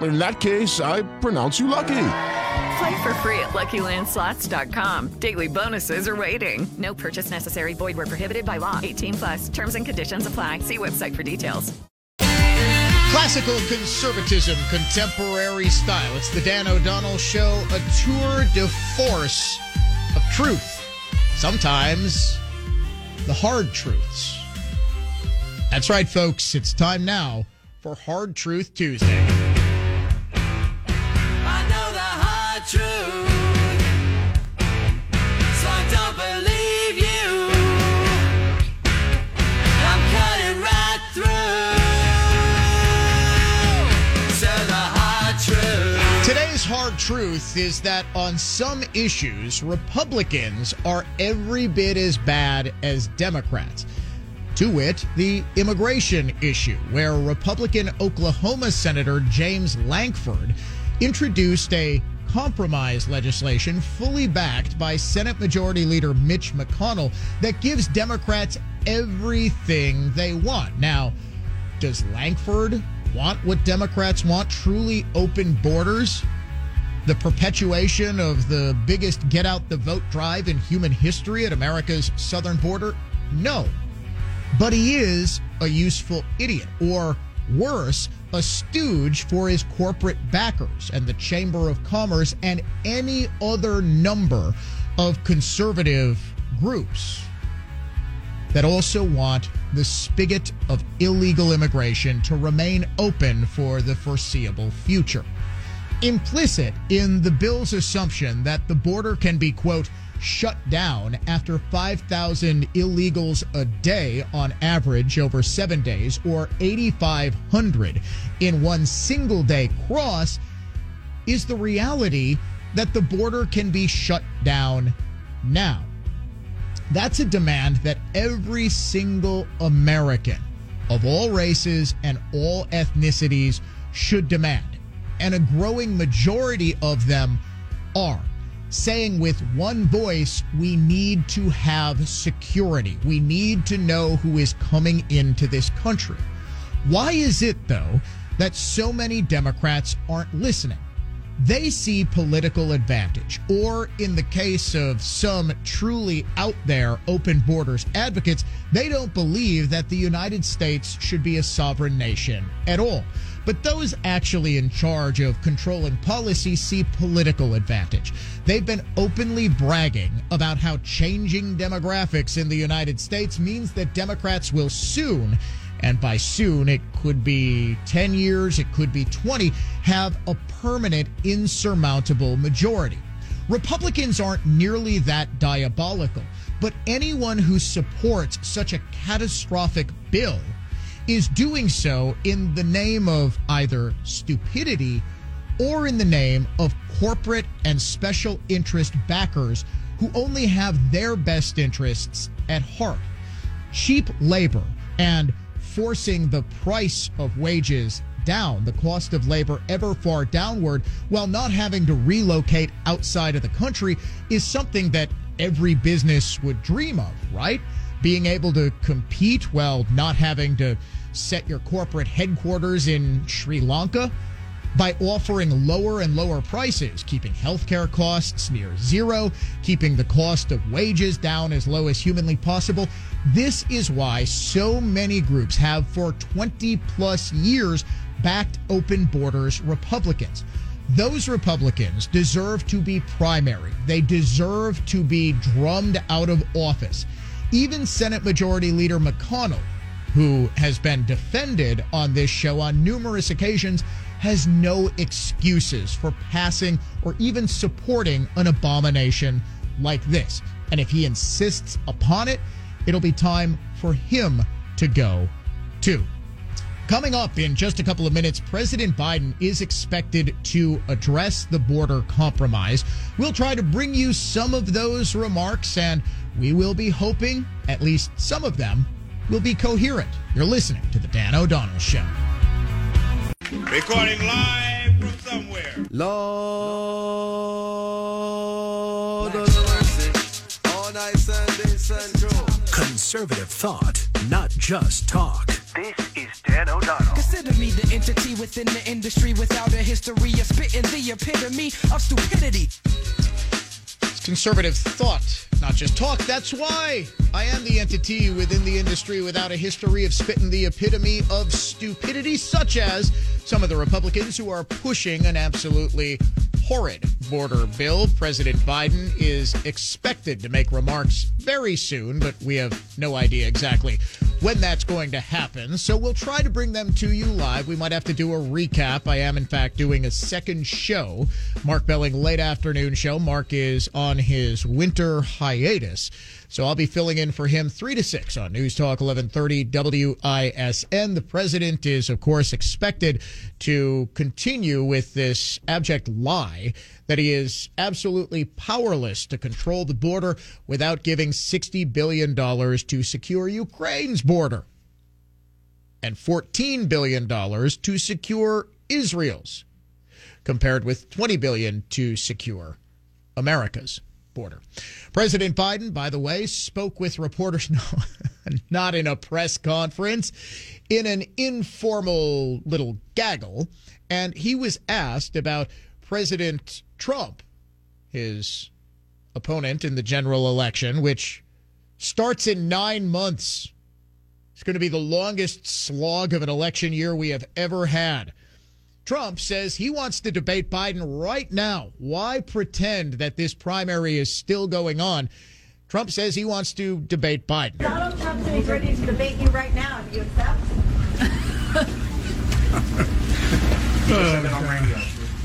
In that case, I pronounce you lucky. Play for free at LuckyLandSlots.com. Daily bonuses are waiting. No purchase necessary. Void where prohibited by law. 18 plus. Terms and conditions apply. See website for details. Classical conservatism, contemporary style. It's the Dan O'Donnell Show, a tour de force of truth. Sometimes the hard truths. That's right, folks. It's time now for Hard Truth Tuesday. Truth is that on some issues, Republicans are every bit as bad as Democrats. To wit, the immigration issue, where Republican Oklahoma Senator James Lankford introduced a compromise legislation fully backed by Senate Majority Leader Mitch McConnell that gives Democrats everything they want. Now, does Lankford want what Democrats want truly open borders? The perpetuation of the biggest get out the vote drive in human history at America's southern border? No. But he is a useful idiot, or worse, a stooge for his corporate backers and the Chamber of Commerce and any other number of conservative groups that also want the spigot of illegal immigration to remain open for the foreseeable future. Implicit in the bill's assumption that the border can be, quote, shut down after 5,000 illegals a day on average over seven days, or 8,500 in one single day cross, is the reality that the border can be shut down now. That's a demand that every single American of all races and all ethnicities should demand. And a growing majority of them are saying with one voice, we need to have security. We need to know who is coming into this country. Why is it, though, that so many Democrats aren't listening? They see political advantage, or in the case of some truly out there open borders advocates, they don't believe that the United States should be a sovereign nation at all. But those actually in charge of controlling policy see political advantage. They've been openly bragging about how changing demographics in the United States means that Democrats will soon, and by soon it could be 10 years, it could be 20, have a permanent insurmountable majority. Republicans aren't nearly that diabolical, but anyone who supports such a catastrophic bill is doing so in the name of either stupidity or in the name of corporate and special interest backers who only have their best interests at heart. Cheap labor and forcing the price of wages down, the cost of labor ever far downward, while not having to relocate outside of the country, is something that every business would dream of, right? being able to compete while not having to set your corporate headquarters in Sri Lanka by offering lower and lower prices, keeping healthcare costs near zero, keeping the cost of wages down as low as humanly possible. This is why so many groups have for 20 plus years backed open borders Republicans. Those Republicans deserve to be primary. They deserve to be drummed out of office. Even Senate Majority Leader McConnell, who has been defended on this show on numerous occasions, has no excuses for passing or even supporting an abomination like this. And if he insists upon it, it'll be time for him to go too. Coming up in just a couple of minutes, President Biden is expected to address the border compromise. We'll try to bring you some of those remarks, and we will be hoping at least some of them will be coherent. You're listening to The Dan O'Donnell Show. Recording live from somewhere. Lord. All night Sunday Central. Conservative thought, not just talk. This is Dan O'Donnell. Consider me the entity within the industry without a history of spitting the epitome of stupidity. It's conservative thought, not just talk. That's why I am the entity within the industry without a history of spitting the epitome of stupidity, such as some of the Republicans who are pushing an absolutely horrid border bill. President Biden is expected to make remarks very soon, but we have no idea exactly when that's going to happen. So we'll try to bring them to you live. We might have to do a recap. I am, in fact, doing a second show. Mark Belling, late afternoon show. Mark is on his winter hiatus. So I'll be filling in for him 3 to 6 on News Talk 1130 WISN. The president is, of course, expected to continue with this abject lie that he is absolutely powerless to control the border without giving $60 billion to secure Ukraine's border and $14 billion to secure Israel's, compared with 20 billion to secure America's border. President Biden, by the way, spoke with reporters, [LAUGHS] no, not in a press conference, in an informal little gaggle, and he was asked about President Trump, his opponent in the general election, which starts in nine months. It's going to be the longest slog of an election year we have ever had. Trump says he wants to debate Biden right now. Why pretend that this primary is still going on? Trump says he wants to debate Biden. Donald Trump said he's ready to debate you right now. Do you accept?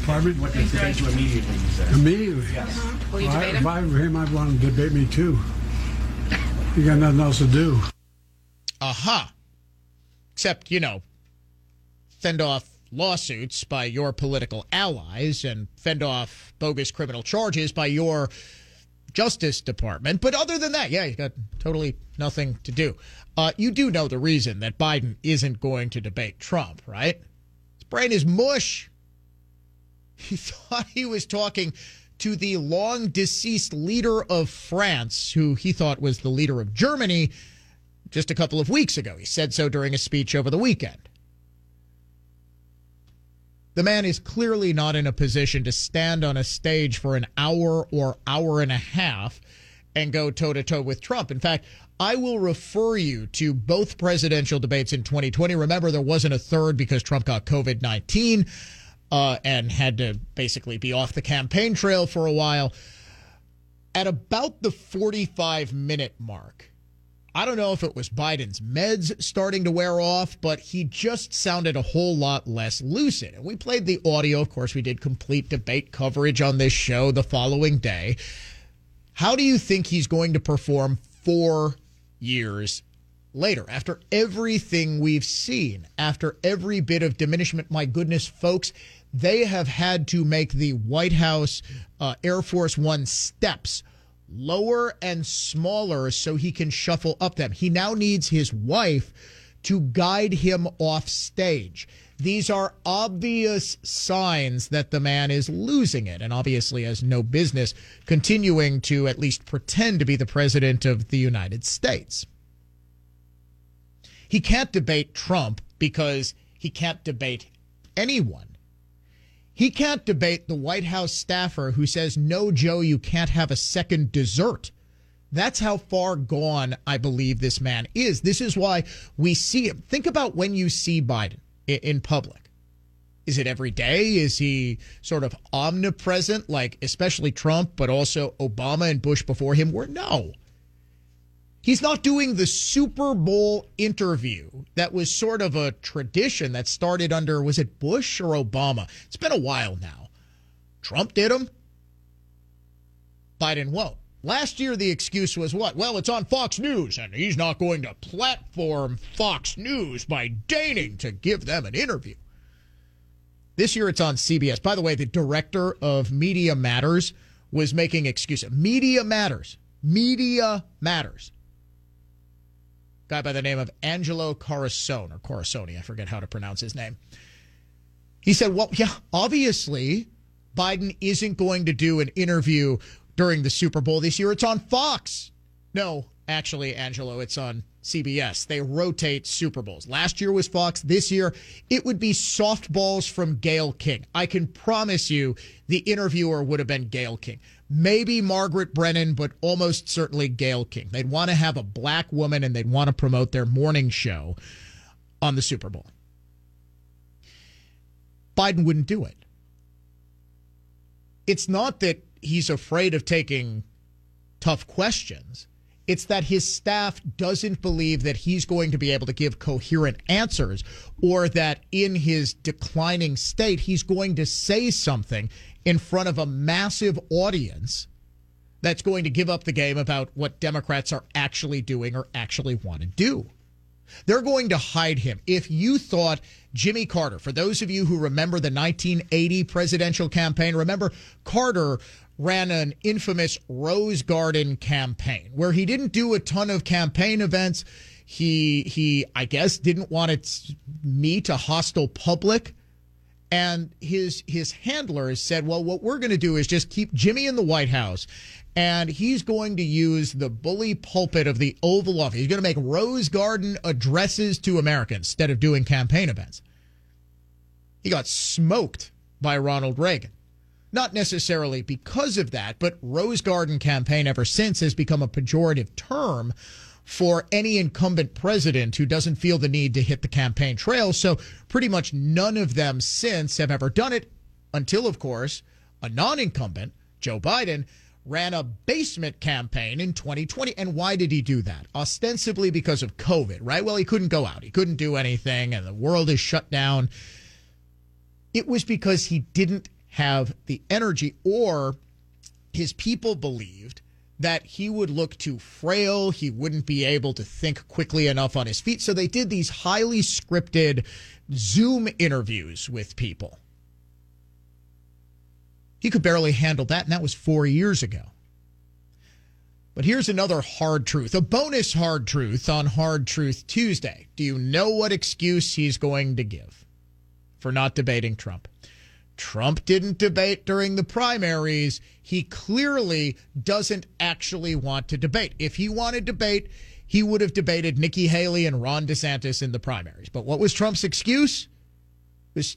Pardon? What does debate you immediately, you said? Immediately? Yes. Uh-huh. Well, If I were him, I'd want him to debate me too. You got nothing else to do. Aha. Except, you know, fend off lawsuits by your political allies and fend off bogus criminal charges by your Justice Department. But other than that, yeah, you got totally nothing to do. Uh, you do know the reason that Biden isn't going to debate Trump, right? His brain is mush. [LAUGHS] He thought he was talking to the long deceased leader of France, who he thought was the leader of Germany just a couple of weeks ago. He said so during a speech over the weekend. The man is clearly not in a position to stand on a stage for an hour or hour and a half and go toe to toe with Trump. In fact, I will refer you to both presidential debates in 2020. Remember, there wasn't a third because Trump got COVID 19 uh, and had to basically be off the campaign trail for a while. At about the 45 minute mark, I don't know if it was Biden's meds starting to wear off, but he just sounded a whole lot less lucid. And we played the audio. Of course, we did complete debate coverage on this show the following day. How do you think he's going to perform four years later? After everything we've seen, after every bit of diminishment, my goodness, folks, they have had to make the White House uh, Air Force One steps lower and smaller so he can shuffle up them. He now needs his wife to guide him off stage. These are obvious signs that the man is losing it and obviously has no business continuing to at least pretend to be the president of the United States. He can't debate Trump because he can't debate anyone. He can't debate the White House staffer who says, No, Joe, you can't have a second dessert. That's how far gone I believe this man is. This is why we see him. Think about when you see Biden in public. Is it every day? Is he sort of omnipresent, like especially Trump, but also Obama and Bush before him were? No. He's not doing the Super Bowl interview that was sort of a tradition that started under, was it Bush or Obama? It's been a while now. Trump did them. Biden won't. Last year, the excuse was what? Well, it's on Fox News, and he's not going to platform Fox News by deigning to give them an interview. This year, it's on CBS. By the way, the director of Media Matters was making excuses. Media Matters. Media Matters. Guy by the name of Angelo Corazon, or Corazoni, I forget how to pronounce his name. He said, well, yeah, obviously, Biden isn't going to do an interview during the Super Bowl this year. It's on Fox. No, actually, Angelo, it's on CBS. They rotate Super Bowls. Last year was Fox. This year, it would be softballs from Gayle King. I can promise you the interviewer would have been Gayle King. Maybe Margaret Brennan, but almost certainly Gayle King. They'd want to have a black woman and they'd want to promote their morning show on the Super Bowl. Biden wouldn't do it. It's not that he's afraid of taking tough questions. It's that his staff doesn't believe that he's going to be able to give coherent answers or that in his declining state, he's going to say something in front of a massive audience that's going to give up the game about what Democrats are actually doing or actually want to do. They're going to hide him. If you thought Jimmy Carter, for those of you who remember the 1980 presidential campaign, remember Carter ran an infamous Rose Garden campaign where he didn't do a ton of campaign events. He he I guess didn't want to meet a hostile public and his his handlers said, "Well, what we're going to do is just keep Jimmy in the White House, and he's going to use the bully pulpit of the Oval Office. He's going to make Rose Garden addresses to America instead of doing campaign events." He got smoked by Ronald Reagan. Not necessarily because of that, but Rose Garden campaign ever since has become a pejorative term for any incumbent president who doesn't feel the need to hit the campaign trail. So pretty much none of them since have ever done it until, of course, a non incumbent, Joe Biden, ran a basement campaign in 2020. And why did he do that? Ostensibly because of COVID, right? Well, he couldn't go out, he couldn't do anything, and the world is shut down. It was because he didn't have the energy, or his people believed that he would look too frail. He wouldn't be able to think quickly enough on his feet. So they did these highly scripted Zoom interviews with people. He could barely handle that, and that was four years ago. But here's another hard truth, a bonus hard truth on Hard Truth Tuesday. Do you know what excuse he's going to give for not debating Trump? Trump didn't debate during the primaries. He clearly doesn't actually want to debate. If he wanted debate, he would have debated Nikki Haley and Ron DeSantis in the primaries. But what was Trump's excuse? Was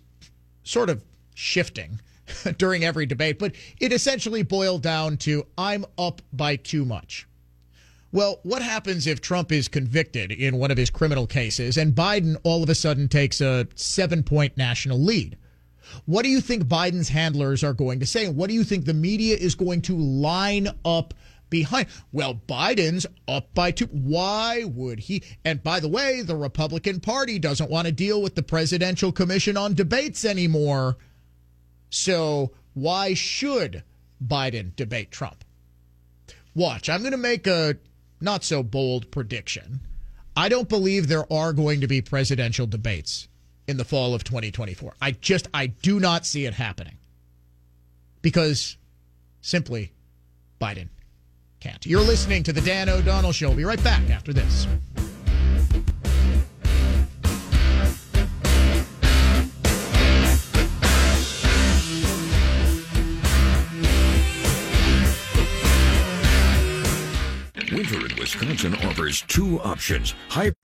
sort of shifting [LAUGHS] during every debate, but it essentially boiled down to I'm up by too much. Well, what happens if Trump is convicted in one of his criminal cases and Biden all of a sudden takes a seven point national lead? What do you think Biden's handlers are going to say? What do you think the media is going to line up behind? Well, Biden's up by two. Why would he? And by the way, the Republican Party doesn't want to deal with the Presidential Commission on Debates anymore. So why should Biden debate Trump? Watch, I'm going to make a not so bold prediction. I don't believe there are going to be presidential debates in the fall of 2024. I just I do not see it happening. Because simply Biden can't. You're listening to the Dan O'Donnell show. We'll be right back after this. Winter in Wisconsin offers two options. High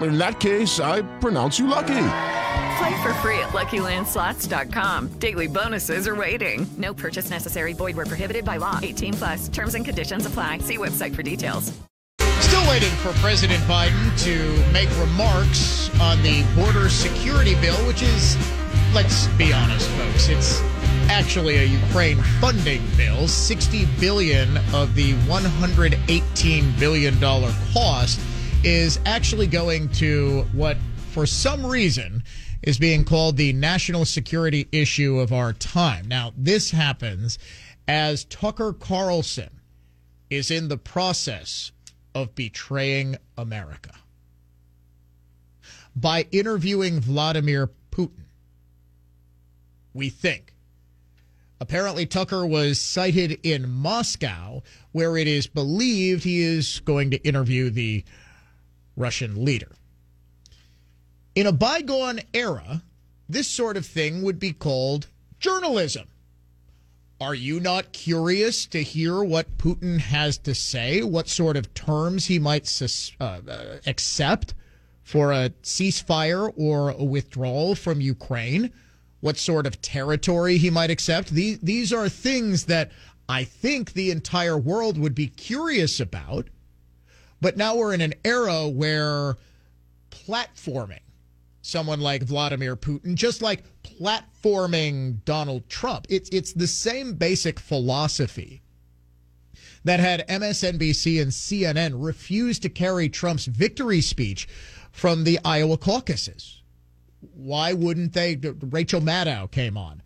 In that case, I pronounce you lucky. Play for free at LuckyLandSlots.com. Daily bonuses are waiting. No purchase necessary. Void were prohibited by law. 18 plus. Terms and conditions apply. See website for details. Still waiting for President Biden to make remarks on the border security bill, which is, let's be honest, folks, it's actually a Ukraine funding bill. 60 billion of the 118 billion dollar cost is actually going to what for some reason is being called the national security issue of our time. Now, this happens as Tucker Carlson is in the process of betraying America by interviewing Vladimir Putin. We think. Apparently, Tucker was sighted in Moscow, where it is believed he is going to interview the Russian leader. In a bygone era, this sort of thing would be called journalism. Are you not curious to hear what Putin has to say? What sort of terms he might uh, uh, accept for a ceasefire or a withdrawal from Ukraine? What sort of territory he might accept? These, these are things that I think the entire world would be curious about. But now we're in an era where platforming someone like Vladimir Putin, just like platforming Donald Trump. It's it's the same basic philosophy that had MSNBC and CNN refuse to carry Trump's victory speech from the Iowa caucuses. Why wouldn't they? Rachel Maddow came on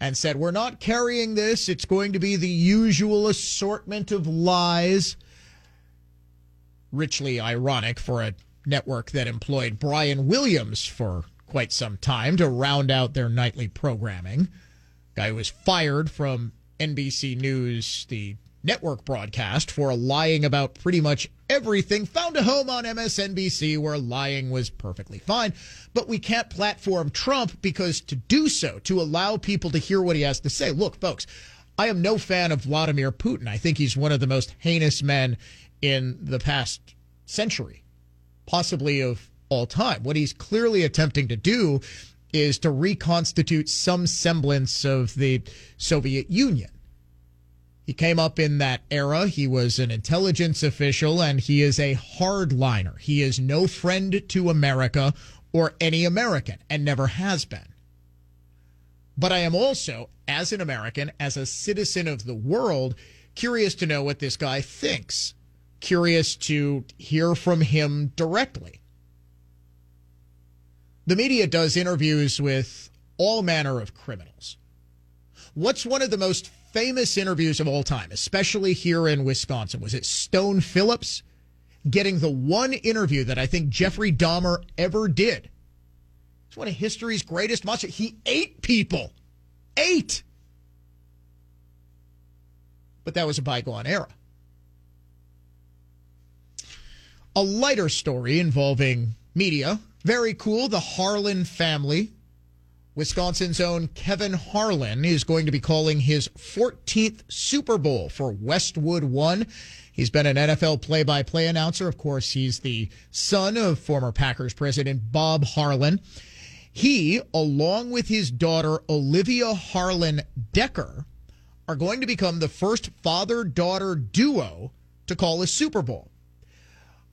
and said, We're not carrying this. It's going to be the usual assortment of lies. Richly ironic for a network that employed Brian Williams for quite some time to round out their nightly programming. Guy was fired from NBC News, the network broadcast, for lying about pretty much everything, found a home on MSNBC where lying was perfectly fine. But we can't platform Trump because to do so, to allow people to hear what he has to say, look, folks, I am no fan of Vladimir Putin. I think he's one of the most heinous men in the past century possibly of all time. What he's clearly attempting to do is to reconstitute some semblance of the Soviet Union. He came up in that era. He was an intelligence official and he is a hardliner. He is no friend to America or any American and never has been. But I am also, as an American, as a citizen of the world, curious to know what this guy thinks curious to hear from him directly. The media does interviews with all manner of criminals. What's one of the most famous interviews of all time, especially here in Wisconsin? Was it Stone Phillips getting the one interview that I think Jeffrey Dahmer ever did? It's one of history's greatest monsters. He ate people. Ate. But that was a bygone era. A lighter story involving media. Very cool. The Harlan family. Wisconsin's own Kevin Harlan is going to be calling his 14th Super Bowl for Westwood One. He's been an NFL play by play announcer. Of course, he's the son of former Packers president Bob Harlan. He, along with his daughter Olivia Harlan Dekker, are going to become the first father daughter duo to call a Super Bowl.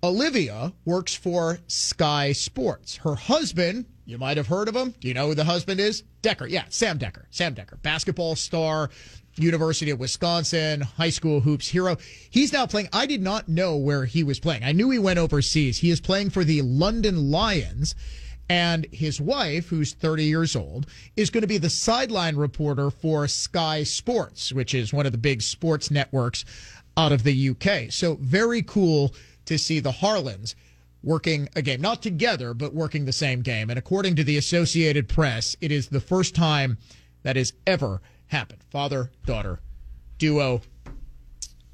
Olivia works for Sky Sports. Her husband, you might have heard of him. Do you know who the husband is? Dekker. Yeah, Sam Dekker. Sam Dekker, basketball star, University of Wisconsin, high school hoops hero. He's now playing. I did not know where he was playing. I knew he went overseas. He is playing for the London Lions. And his wife, who's 30 years old, is going to be the sideline reporter for Sky Sports, which is one of the big sports networks out of the UK. So very cool to see the Harlans working a game, not together, but working the same game. And according to the Associated Press, it is the first time that has ever happened. Father daughter duo.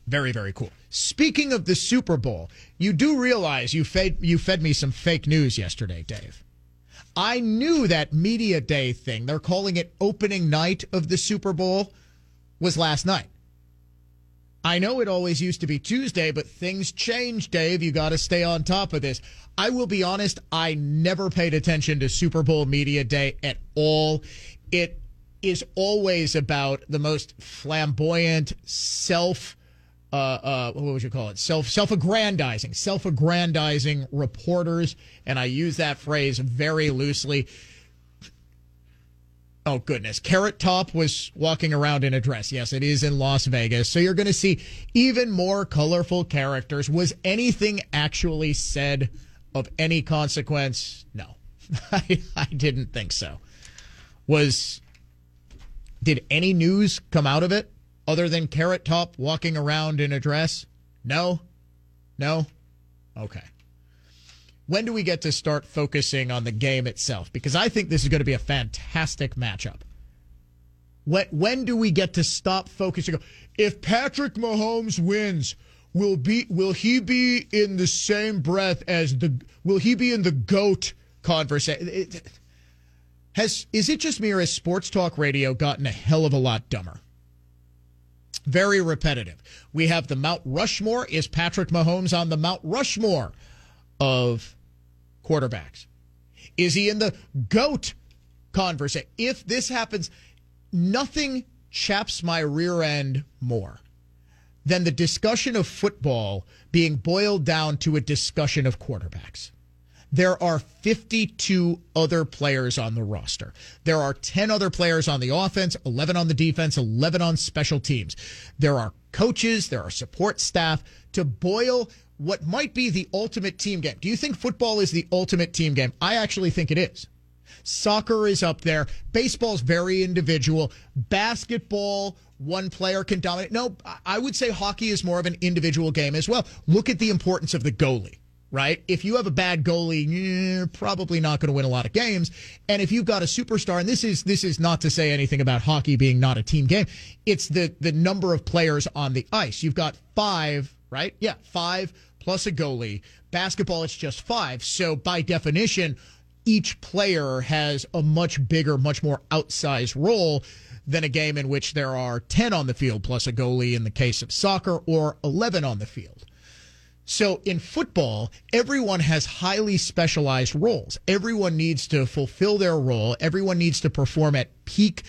Very, very cool. Speaking of the Super Bowl, you do realize you fed, you fed me some fake news yesterday, Dave. I knew that Media Day thing, they're calling it opening night of the Super Bowl, was last night. I know it always used to be Tuesday, but things change, Dave. You got to stay on top of this. I will be honest, I never paid attention to Super Bowl Media Day at all. It is always about the most flamboyant, self uh, uh, what would you call it? Self self aggrandizing, self aggrandizing reporters, and I use that phrase very loosely. Oh goodness, Carrot Top was walking around in a dress. Yes, it is in Las Vegas, so you're going to see even more colorful characters. Was anything actually said of any consequence? No, [LAUGHS] I, I didn't think so. Was did any news come out of it? other than Carrot Top walking around in a dress? No? No? Okay. When do we get to start focusing on the game itself? Because I think this is going to be a fantastic matchup. When, when do we get to stop focusing? If Patrick Mahomes wins, will be will he be in the same breath as the will he be in the goat conversation? Has is it just me or has sports talk radio gotten a hell of a lot dumber? very repetitive. We have the Mount Rushmore. Is Patrick Mahomes on the Mount Rushmore of quarterbacks? Is he in the GOAT conversation? If this happens, nothing chaps my rear end more than the discussion of football being boiled down to a discussion of quarterbacks. There are 52 other players on the roster. There are 10 other players on the offense, 11 on the defense, 11 on special teams. There are coaches, there are support staff to boil what might be the ultimate team game. Do you think football is the ultimate team game? I actually think it is. Soccer is up there. Baseball's very individual. Basketball, one player can dominate. No, I would say hockey is more of an individual game as well. Look at the importance of the goalie right? If you have a bad goalie, you're probably not going to win a lot of games. And if you've got a superstar, and this is this is not to say anything about hockey being not a team game, it's the the number of players on the ice. You've got five, right? Yeah, five plus a goalie. Basketball, it's just five. So by definition, each player has a much bigger, much more outsized role than a game in which there are 10 on the field plus a goalie in the case of soccer or 11 on the field. So in football, everyone has highly specialized roles. Everyone needs to fulfill their role. Everyone needs to perform at peak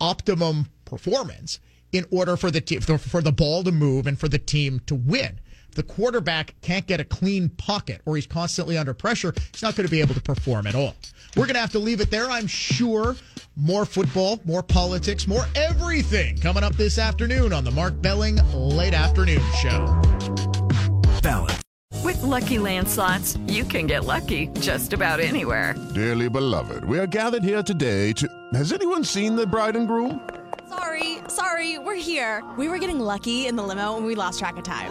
optimum performance in order for the team, for the ball to move and for the team to win. If the quarterback can't get a clean pocket or he's constantly under pressure, he's not going to be able to perform at all. We're going to have to leave it there, I'm sure. More football, more politics, more everything coming up this afternoon on the Mark Belling Late Afternoon Show. With LuckyLand slots, you can get lucky just about anywhere. Dearly beloved, we are gathered here today to. Has anyone seen the bride and groom? Sorry, sorry, we're here. We were getting lucky in the limo and we lost track of time.